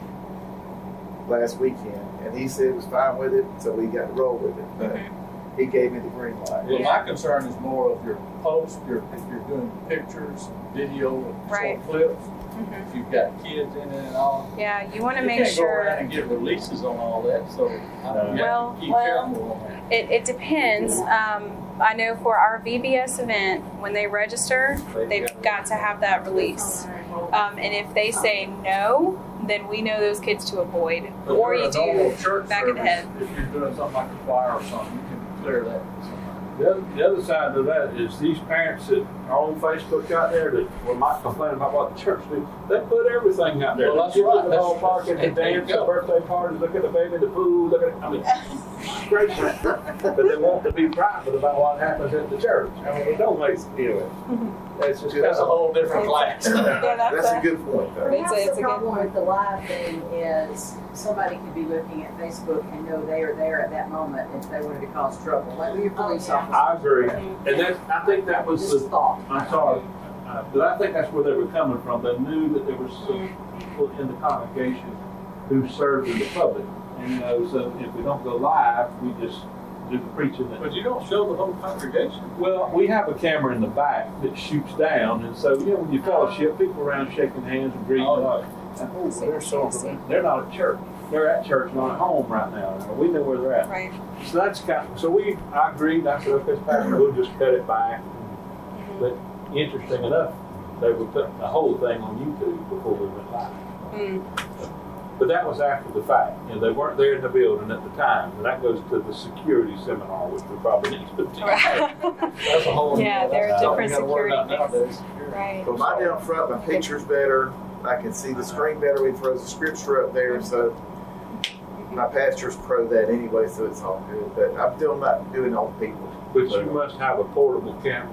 last weekend, and he said he was fine with it, so we got to roll with it. But Mm-hmm. he gave me the green light. Well, my concern is more of your post, your, if you're doing pictures, video, and Right. short clips, Mhm. if you've got kids in it and all. Yeah, you want to You make can't go around sure. and get releases on all that, so I- you Well, to keep well, careful on that. It, it depends. Um, I know for our VBS event, when they register, they've got to have that release. Um, and if they say no, then we know those kids to avoid. But Or you do church back of the head. If you're doing something like a choir or something, you can clear that. the other, the other side of that is these parents that are on Facebook out there that will might complain about what the church do. They put everything out there. Well, that's They right. The That's- ballpark and the dance, the birthday parties, look at the baby in the pool, look at, I mean, great. but they want to be private about what happens at the church. I mean, it mm-hmm. don't make, anyway. It's just. That's a whole different class. Yeah, that's That's a a- good point, though. It's a- Perhaps it's a the good problem point. with the live thing is somebody could be looking at Facebook and know they are there at that moment if they wanted to cause trouble, like with oh, your police Oh, officer. I agree. Mm-hmm. And that's, I think that was Just the, thought. I'm sorry, uh, but I think that's where they were coming from. They knew that there were some mm-hmm. people in the congregation who served in the public. And, you know, so if we don't go live, we just do the preaching. that- But you don't show the whole congregation. Well, we have a camera in the back that shoots down, and so, you know, when you fellowship, people around shaking hands and greeting. Oh, And, oh, they're so, they're not at church. They're at church, not at home right now. We know where they're at. Right. So that's kind of, so we, I agreed, I said, okay, Pastor, we'll just cut it back. But interesting enough, they were putting the whole thing on YouTube before we went live. Mm. But that was after the fact, you know, they weren't there in the building at the time, and that goes to the security seminar, which we probably need to do. That's a whole. Different thing. Yeah, there are that's different you gotta worry about security nowadays, security. Right. But my down front, my picture's better. I can see the screen better. We throw the scripture up there, so my pastor's pro that anyway, so it's all good. But I'm still not doing all the people. But you must have a portable camera,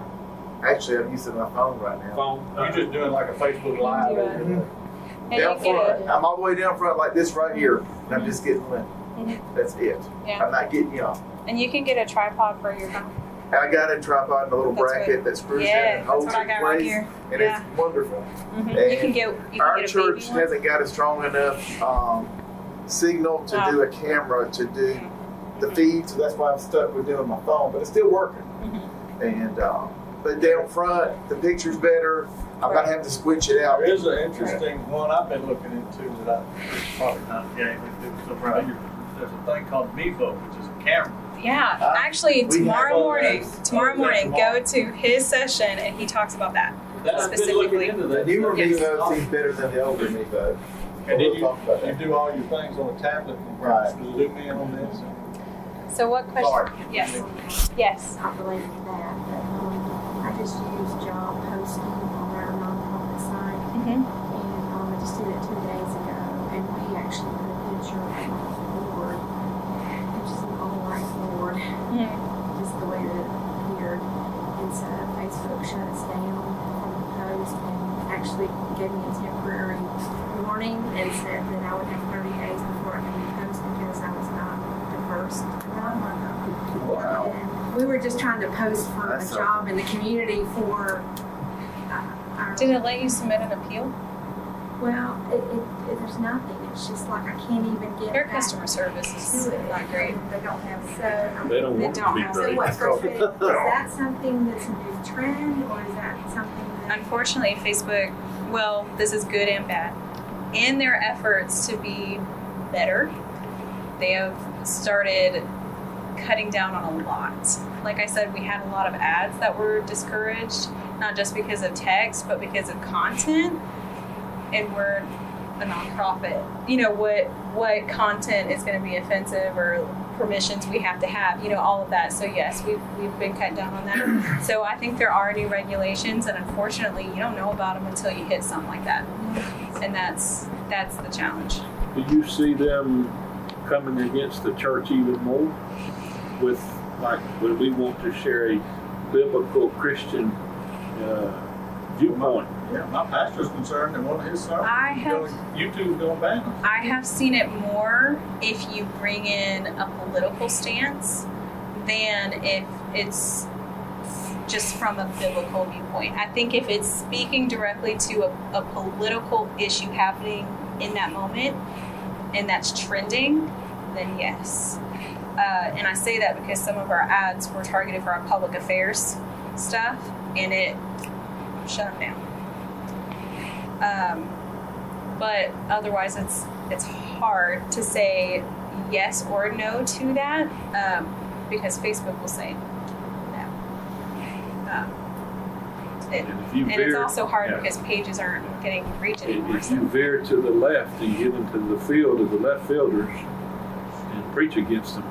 Actually, I'm using my phone right now. phone. You're just doing like a Facebook Live. Do it. Mhm. And down front. I'm all the way down front like this right here, and I'm just getting limp. That's it. Yeah. I'm not getting y'all. And you can get a tripod for your phone. I got a tripod and a little That's bracket what- that screws in Yeah, and that's holds it in got right place, here. and Yeah. it's wonderful. hmm You can get. You Our can get a church hasn't got a strong enough um, signal to Oh. do a camera to do the feed, so that's why I'm stuck with doing my phone, but it's still working. Mm-hmm. And um, but down front, the picture's better. I'm gonna have to switch it out. There is an interesting one I've been looking into that I, it's probably not game, but it around. There's a thing called Mevo, which is a camera. Yeah, Uh, actually, tomorrow morning, tomorrow morning, tomorrow. go to his session and he talks about that. That- I've been Specifically. looking The newer Yes. Mevo seems better than the older Mevo. And We'll then you, about you do all your things on a tablet and Right. zoom in on this. So, what question? Sorry. Yes. Yes. Not related to that, just used job posting on our nonprofit site, Mm-hmm. and um, I just did it two days ago, and we actually put a picture of the board, which is an all white board, just the way that it appeared. And so Facebook shut us down from the post and actually gave me a temporary warning and said that I would have 30 days before I could post because I was not the first. Wow. And we trying to post for That's a a- job in the community for uh, our. Did it let you submit an appeal? Well, it, it, it, there's nothing. It's just like I can't even get. Their back customer service is to it. not great. They don't have So. They don't They want to don't be have- So great. what's frustrating, is that something that's a new trend or is that something that? Unfortunately, Facebook, well, this is good and bad. In their efforts to be better. They have started cutting down on a lot. Like I said, we had a lot of ads that were discouraged, not just because of text, but because of content. And we're a nonprofit. You know what what content is going to be offensive or permissions we have to have. You know all of that. So yes, we've we've been cut down on that. So I think there are new regulations, and unfortunately, you don't know about them until you hit something like that. And that's that's the challenge. Do you see them coming against the church even more with like when we want to share a biblical Christian uh, viewpoint? Yeah, my pastor's concerned and one of his sermons, I have- YouTube's going ban them. I have seen it more if you bring in a political stance than if it's just from a biblical viewpoint. I think if it's speaking directly to a, a political issue happening in that moment and that's trending, then yes. Uh, and I say that because some of our ads were targeted for our public affairs stuff and it shut them down. Um, but otherwise it's it's hard to say yes or no to that um, because Facebook will say no. Um, it- And and it's also hard yeah. because pages aren't getting reach anymore. if you veer to the left and you get into the field of the left fielders and preach against them,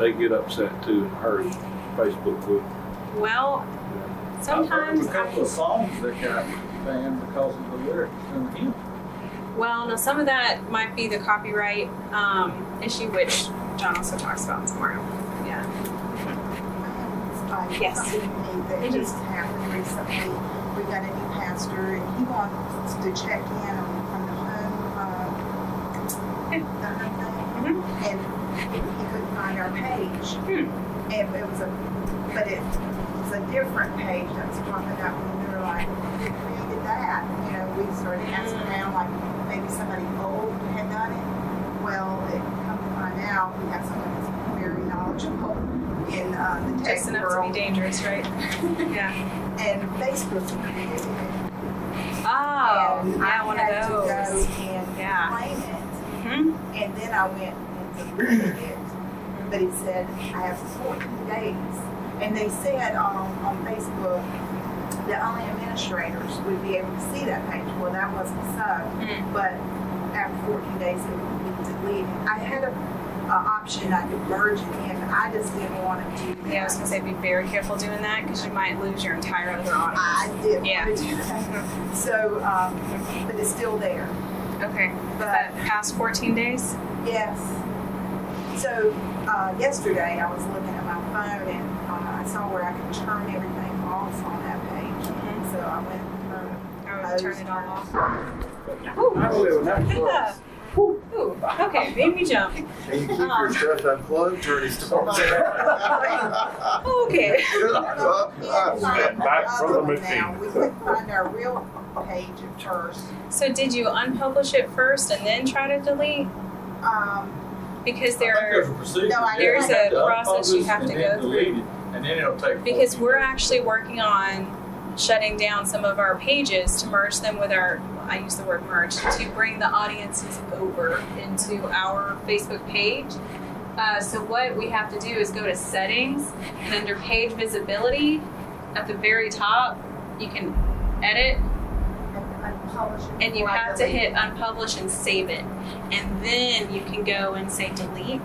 they get upset too and hurt. Facebook will. Well, sometimes I've heard a couple of songs that got banned because of the lyrics in the hymn. Well, now some of that might be the copyright um, issue, which John also talks about tomorrow. Yeah. Uh, Yes. Something new that just happened recently. We got a new pastor, and he wants to check in on, on the home, uh, the home thing, Mm-hmm. and he couldn't find our page. Hmm. And it was a, but it was a different page that was popping up, and we were like, who created that? You know, we started asking Mm. around, like maybe somebody old had done it. Well, it come to find out, we have someone that's very knowledgeable in uh, the tech Just enough world. to be dangerous, right? yeah. And Facebook created it. Oh, and yeah, I one of to go and Yeah. claim it. hmm And then I went and deleted it. But it said I have 14 days. And they said on, on Facebook that only administrators would be able to see that page. Well, that wasn't so. Mm. But after 14 days, it would be deleted. I had a, option I could merge it in, I just didn't want to do that. Yeah, I was gonna say be very careful doing that because you might lose your entire other audience. I did Yeah. want to do that. So, um, but it's still there. Okay. But, that past 14 days? Yes. So uh, yesterday I was looking at my phone and uh, I saw where I could turn everything off on that page. So I went and turned Oh, turn it all off. I live Yeah. Ooh, okay, made me jump. And you keep your stuff unplugged during storms. Okay. Back from the machine. now, we couldn't find our real page at first. So did you unpublish it first and then try to delete? Um, Because I think there's there, a procedure. No, I- You There's have a to process you have to then go through. delete it, And then it'll take. because 14 we're days. actually working on shutting down some of our pages to merge them with our I use the word merge to bring the audiences over into our Facebook page. Uh, so what we have to do is go to settings and under page visibility at the very top you can edit unpublish it and you have to hit unpublish and save it and then you can go and say delete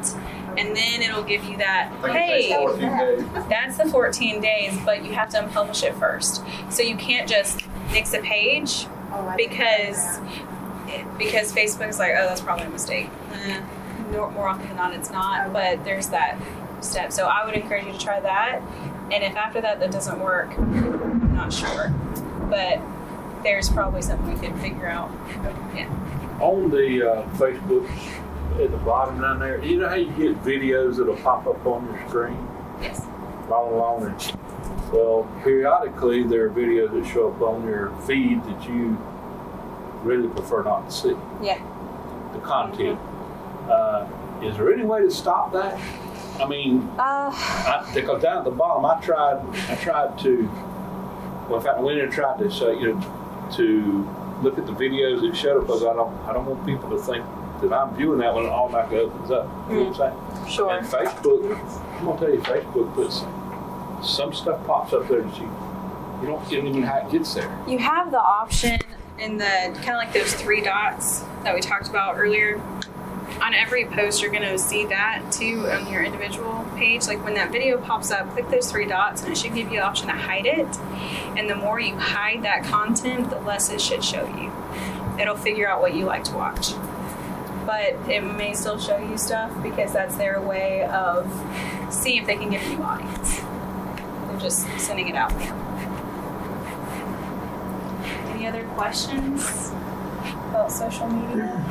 and then it'll give you that I think it takes hey that's the 14 days, but you have to unpublish it first. So you can't just nix a page Oh, I didn't know because that. because Facebook's like, oh, that's probably a mistake. Eh, more, more often than not, it's not. But there's that step. So I would encourage you to try that. And if after that that doesn't work, I'm not sure. But there's probably something we could figure out. Yeah. On the uh, Facebook at the bottom down there, you know how you get videos that'll pop up on your screen? Yes. All along it. Well, periodically there are videos that show up on your feed that you really prefer not to see. Yeah. The content. Uh, is there any way to stop that? I mean, Uh, I, because down at the bottom, I tried. I tried to. Well, in fact, I went in and tried to say, you know, to look at the videos that showed up because I don't. I don't want people to think that I'm viewing that when it automatically opens up. You know what I'm mm. saying? Sure. And Facebook, I'm gonna tell you, Facebook puts some stuff pops up there that you you don't you don't even know how it gets there. You have the option in the kind of like those three dots that we talked about earlier. On every post, you're going to see that too on your individual page. Like when that video pops up, click those three dots and it should give you the option to hide it. And the more you hide that content, the less it should show you. It'll figure out what you like to watch. But it may still show you stuff because that's their way of seeing if they can get a new audience. They're just sending it out there. Any other questions about social media?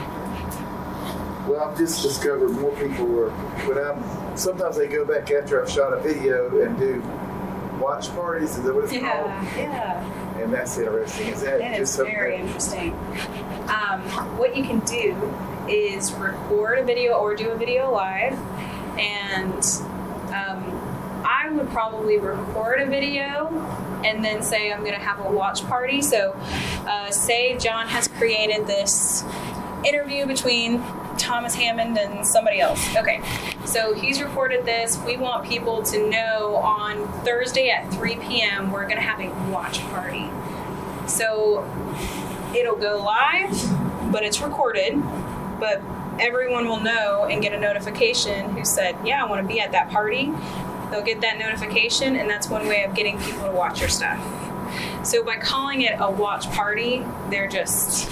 Well, I've just discovered more people are when I'm. Sometimes they go back after I've shot a video and do watch parties. Is that what it's Yeah, called? yeah. And that's interesting. Is that It just is very interesting. Um, what you can do is record a video or do a video live, and um, I would probably record a video and then say I'm going to have a watch party. So, uh, say John has created this interview between Thomas Hammond and somebody else. Okay, so he's recorded this. We want people to know on Thursday at 3 p.m. we're going to have a watch party. So it'll go live, but it's recorded. But everyone will know and get a notification who said, Yeah, I want to be at that party. They'll get that notification, and that's one way of getting people to watch your stuff. So by calling it a watch party, they're just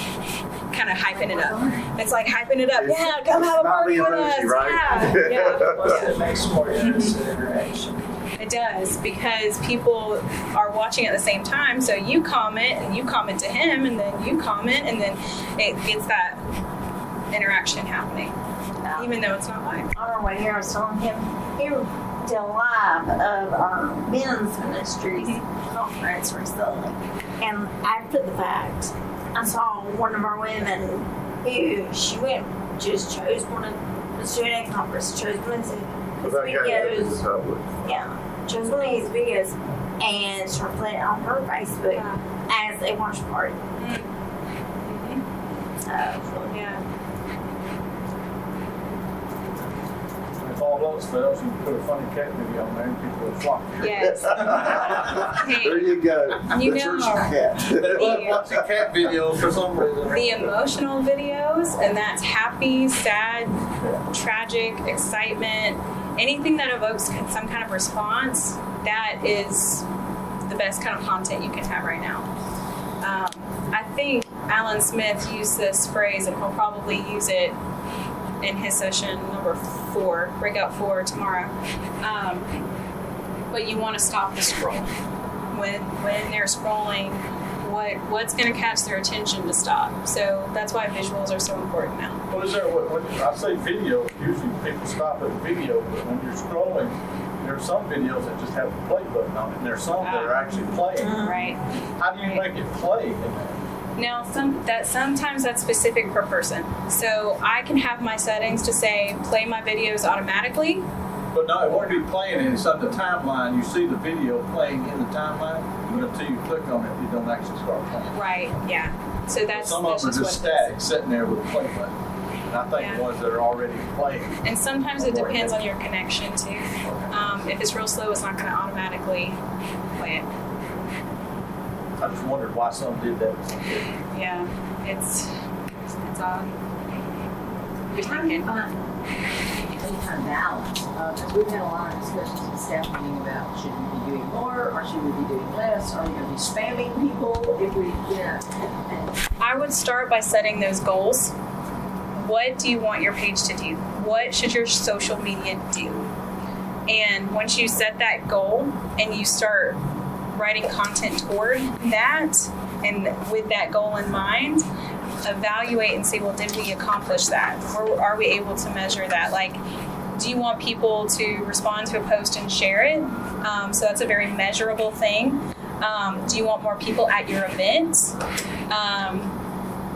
kind of hyping it up. It's like hyping it up. It's- Yeah, come have a party with us. right? Yeah, yeah. Plus, it makes more instant interaction. It does because people are watching at the same time. So you comment and you comment to him, and then you comment, and then it gets that interaction happening, even though it's not live. on our way here, I was telling him, he did a live of our men's ministries conference recently. And after the fact, I saw one of our women who she went, just chose one of the student conference, chose one of his, his Without getting into the videos. public. Yeah, chose one of his videos and started playing it on her Facebook as a watch party. Mm-hmm. Mm-hmm. So, yeah. If all else fails, you put a funny cat video on there and people will flock. to it. Yes. There you go. You the church cat. They love watching cat videos for some reason. the emotional videos, and that's happy, sad, tragic, excitement, anything that evokes some kind of response, that is the best kind of content you can have right now. Um, I think Alan Smith used this phrase, and he'll probably use it in his session number four, breakout four tomorrow. Um, but you want to stop the scroll when when they're scrolling. What what's going to catch their attention to stop? So that's why visuals are so important now. What is there, when, when I say video, usually people stop at video, but when you're scrolling, there are some videos that just have the play button on it, and there's some that are actually playing. Right. How do you make it play? Now, some that sometimes that's specific per person. So I can have my settings to say play my videos automatically. But no, it won't be playing, and it's on the timeline, you see the video playing in the timeline, but until you click on it, it don't actually start playing. Right. Yeah. So that's Some of them are just static, sitting there with a play button. And I think Yeah. the ones that are already playing, And sometimes it depends on your connection too. Um, if it's real slow, it's not going to automatically play it. I just wondered why some did that. and some didn't. Yeah. It's it's odd. Good How do you thinking. find any kind of balance? Because we've had a lot of discussions with staff meeting about should we be doing more or should we be doing less? Are we going to be spamming people if we, yeah. and- I would start by setting those goals. What do you want your page to do? What should your social media do? And once you set that goal and you start writing content toward that, and with that goal in mind, evaluate and say, well, did we accomplish that? Or are we able to measure that? Like, do you want people to respond to a post and share it? Um, so that's a very measurable thing. Um, do you want more people at your event? Um,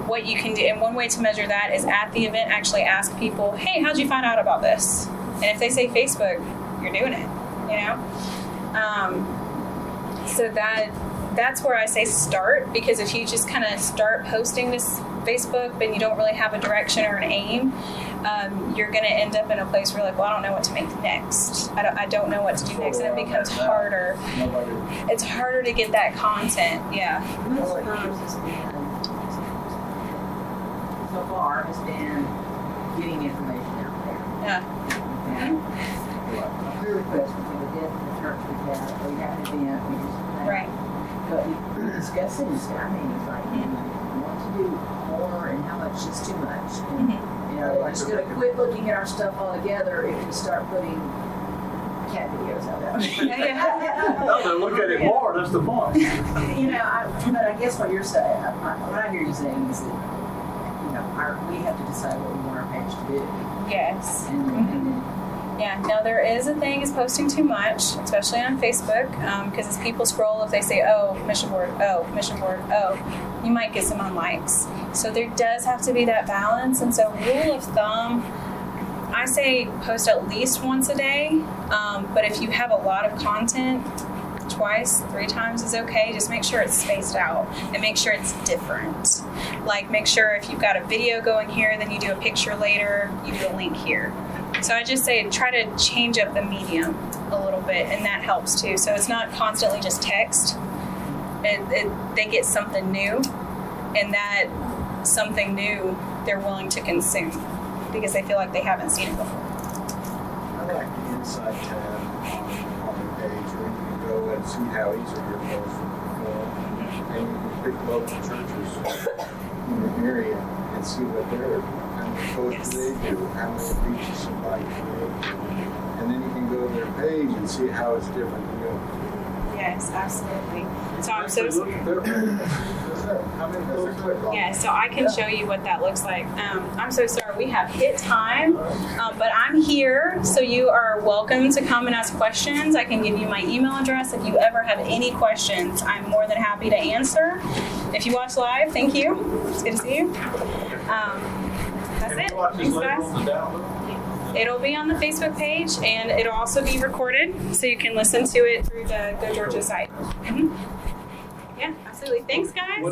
what you can do, and one way to measure that is at the event, actually ask people, hey, how'd you find out about this? And if they say Facebook, you're doing it, you know? Um, so that that's where I say start because if you just kind of start posting this Facebook, but you don't really have a direction or an aim, um, you're going to end up in a place where you're like, well, I don't know what to make next. I don't, I don't know what to do next, and it becomes harder. It's harder to get that content. Yeah. Most firms has been, so far, has been getting information out there. Yeah. And a prayer request, we have a death in the church, we have, we have an event, we just. Right. But we discuss it, it's, I mean, it's like, you want to do more and how much is too much. And, mm-hmm. You know, we're just gonna quit looking at our stuff altogether if we start putting cat videos out there. No, they look at it more, that's the point. You know, I, but I guess what you're saying, I- I- what I hear you saying is that, you know, our, we have to decide what we want our page to do. Yes. And, and then Yeah, now there is a thing is posting too much, especially on Facebook, because as people scroll, if they say, oh, mission board, oh, mission board, oh, you might get some unlikes. So there does have to be that balance. And so, rule of thumb, I say post at least once a day, um, but if you have a lot of content, twice, three times is okay. Just make sure it's spaced out and make sure it's different. Like, make sure if you've got a video going here, then you do a picture later, you do a link here. So I just say try to change up the medium a little bit, and that helps too. So it's not constantly just text. It, it, they get something new, and that something new they're willing to consume because they feel like they haven't seen it before. I like the inside tab on, the page where you can go and see how of your posts perform. And you can pick local churches in your area and see what their, how many posts they do, how many reaches somebody create. And then you can go to their page and see how it's different than yours. Yes, absolutely. So I'm so Look at their page. How many posts they got? Yeah, so I can show you what that looks like. Um, I'm so sorry, we have hit time, um, but I'm here, so you are welcome to come and ask questions. I can give you my email address if you ever have any questions. I'm more than happy to answer. If you watch live, thank you. It's good to see you. Um, that's Can it. Thanks, guys. It'll be on the Facebook page, and it'll also be recorded, so you can listen to it through the Go Georgia site. Mhm. Yeah, absolutely. Thanks, guys.